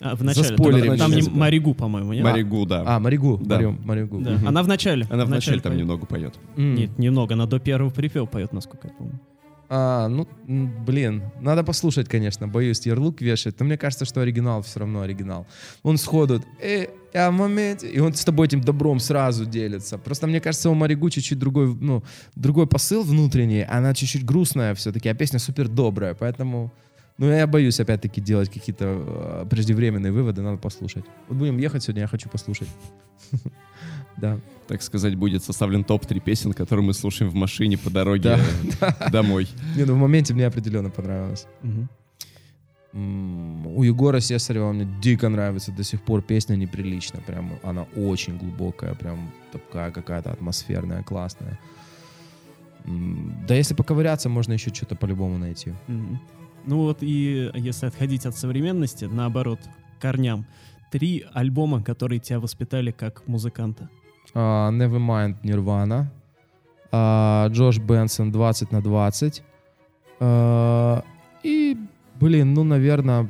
А, в начале. Заспойлерим Там, там не. Маригу, по-моему, нет? Маригу, да. А, Маригу. Да. Марю- Маригу. Да. Мгм. Она в начале. Она в начале там поет. немного поет. М. Нет, немного, она до первого припева поет, насколько я помню. А, ну, блин, надо послушать, конечно, боюсь ярлык вешать, но мне кажется, что оригинал все равно оригинал. Он сходу, э, я в моменте, и он с тобой этим добром сразу делится. Просто мне кажется, у Маригу чуть-чуть другой, ну, другой посыл внутренний, она чуть-чуть грустная все-таки, а песня супер добрая, поэтому, ну, я боюсь опять-таки делать какие-то э, преждевременные выводы, надо послушать. Вот будем ехать сегодня, я хочу послушать. Да. Так сказать, будет составлен топ-3 песен, которые мы слушаем в машине по дороге домой. Не, ну в моменте мне определенно понравилось. У Егора Сесарева мне дико нравится до сих пор песня неприлично. Прям она очень глубокая, прям такая какая-то атмосферная, классная. Да если поковыряться, можно еще что-то по-любому найти. Мгм. Ну вот и если отходить от современности, наоборот, корням, три альбома, которые тебя воспитали как музыканта. А, Nevermind Nirvana, а, Джош Бенсон 20 на 20. а, И, блин, ну, наверное,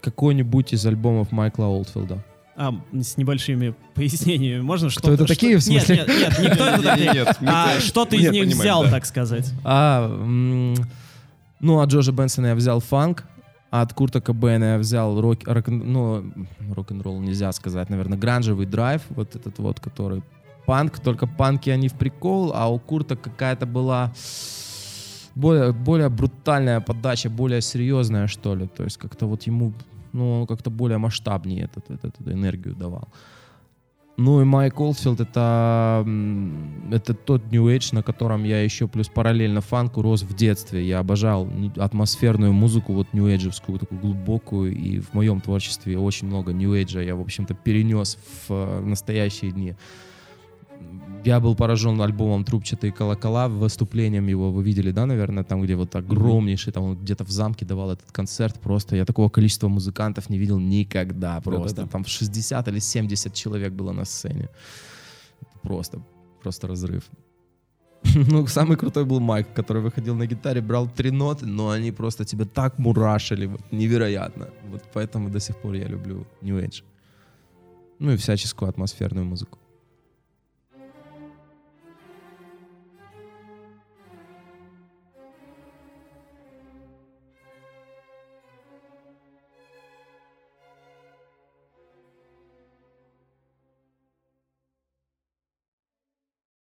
какой-нибудь из альбомов Майкла Олдфилда. А, с небольшими пояснениями. Можно что-то... это что- такие, в смысле? Нет, нет, нет, никто это такие. А это- что ты из них взял, так сказать? А, ну, от Джорджа Бенсона я взял фанк, а от Курта Кобейна я взял рок, рок, ну, рок-н-ролл нельзя сказать, наверное, гранжевый драйв, вот этот вот, который панк, только панки они в прикол, а у Курта какая-то была более, более брутальная подача, более серьезная, что ли. То есть как-то вот ему, ну, как-то более масштабнее этот, этот, эту энергию давал. Ну и Майк Олдфилд это, это тот New Age, на котором я еще плюс параллельно фанку рос в детстве. Я обожал атмосферную музыку, вот New Age, такую глубокую. И в моем творчестве очень много New Age я, в общем-то, перенес в э, настоящие дни. Я был поражен альбомом «Трубчатые колокола», выступлением его вы видели, да, наверное, там, где вот огромнейший, там он где-то в замке давал этот концерт, просто я такого количества музыкантов не видел никогда, просто Да-да-да. там 60 или 70 человек было на сцене. Просто, просто разрыв. Ну, самый крутой был Майк, который выходил на гитаре, брал три ноты, но они просто тебя так мурашили, вот, невероятно. Вот поэтому до сих пор я люблю New Age. Ну и всяческую атмосферную музыку.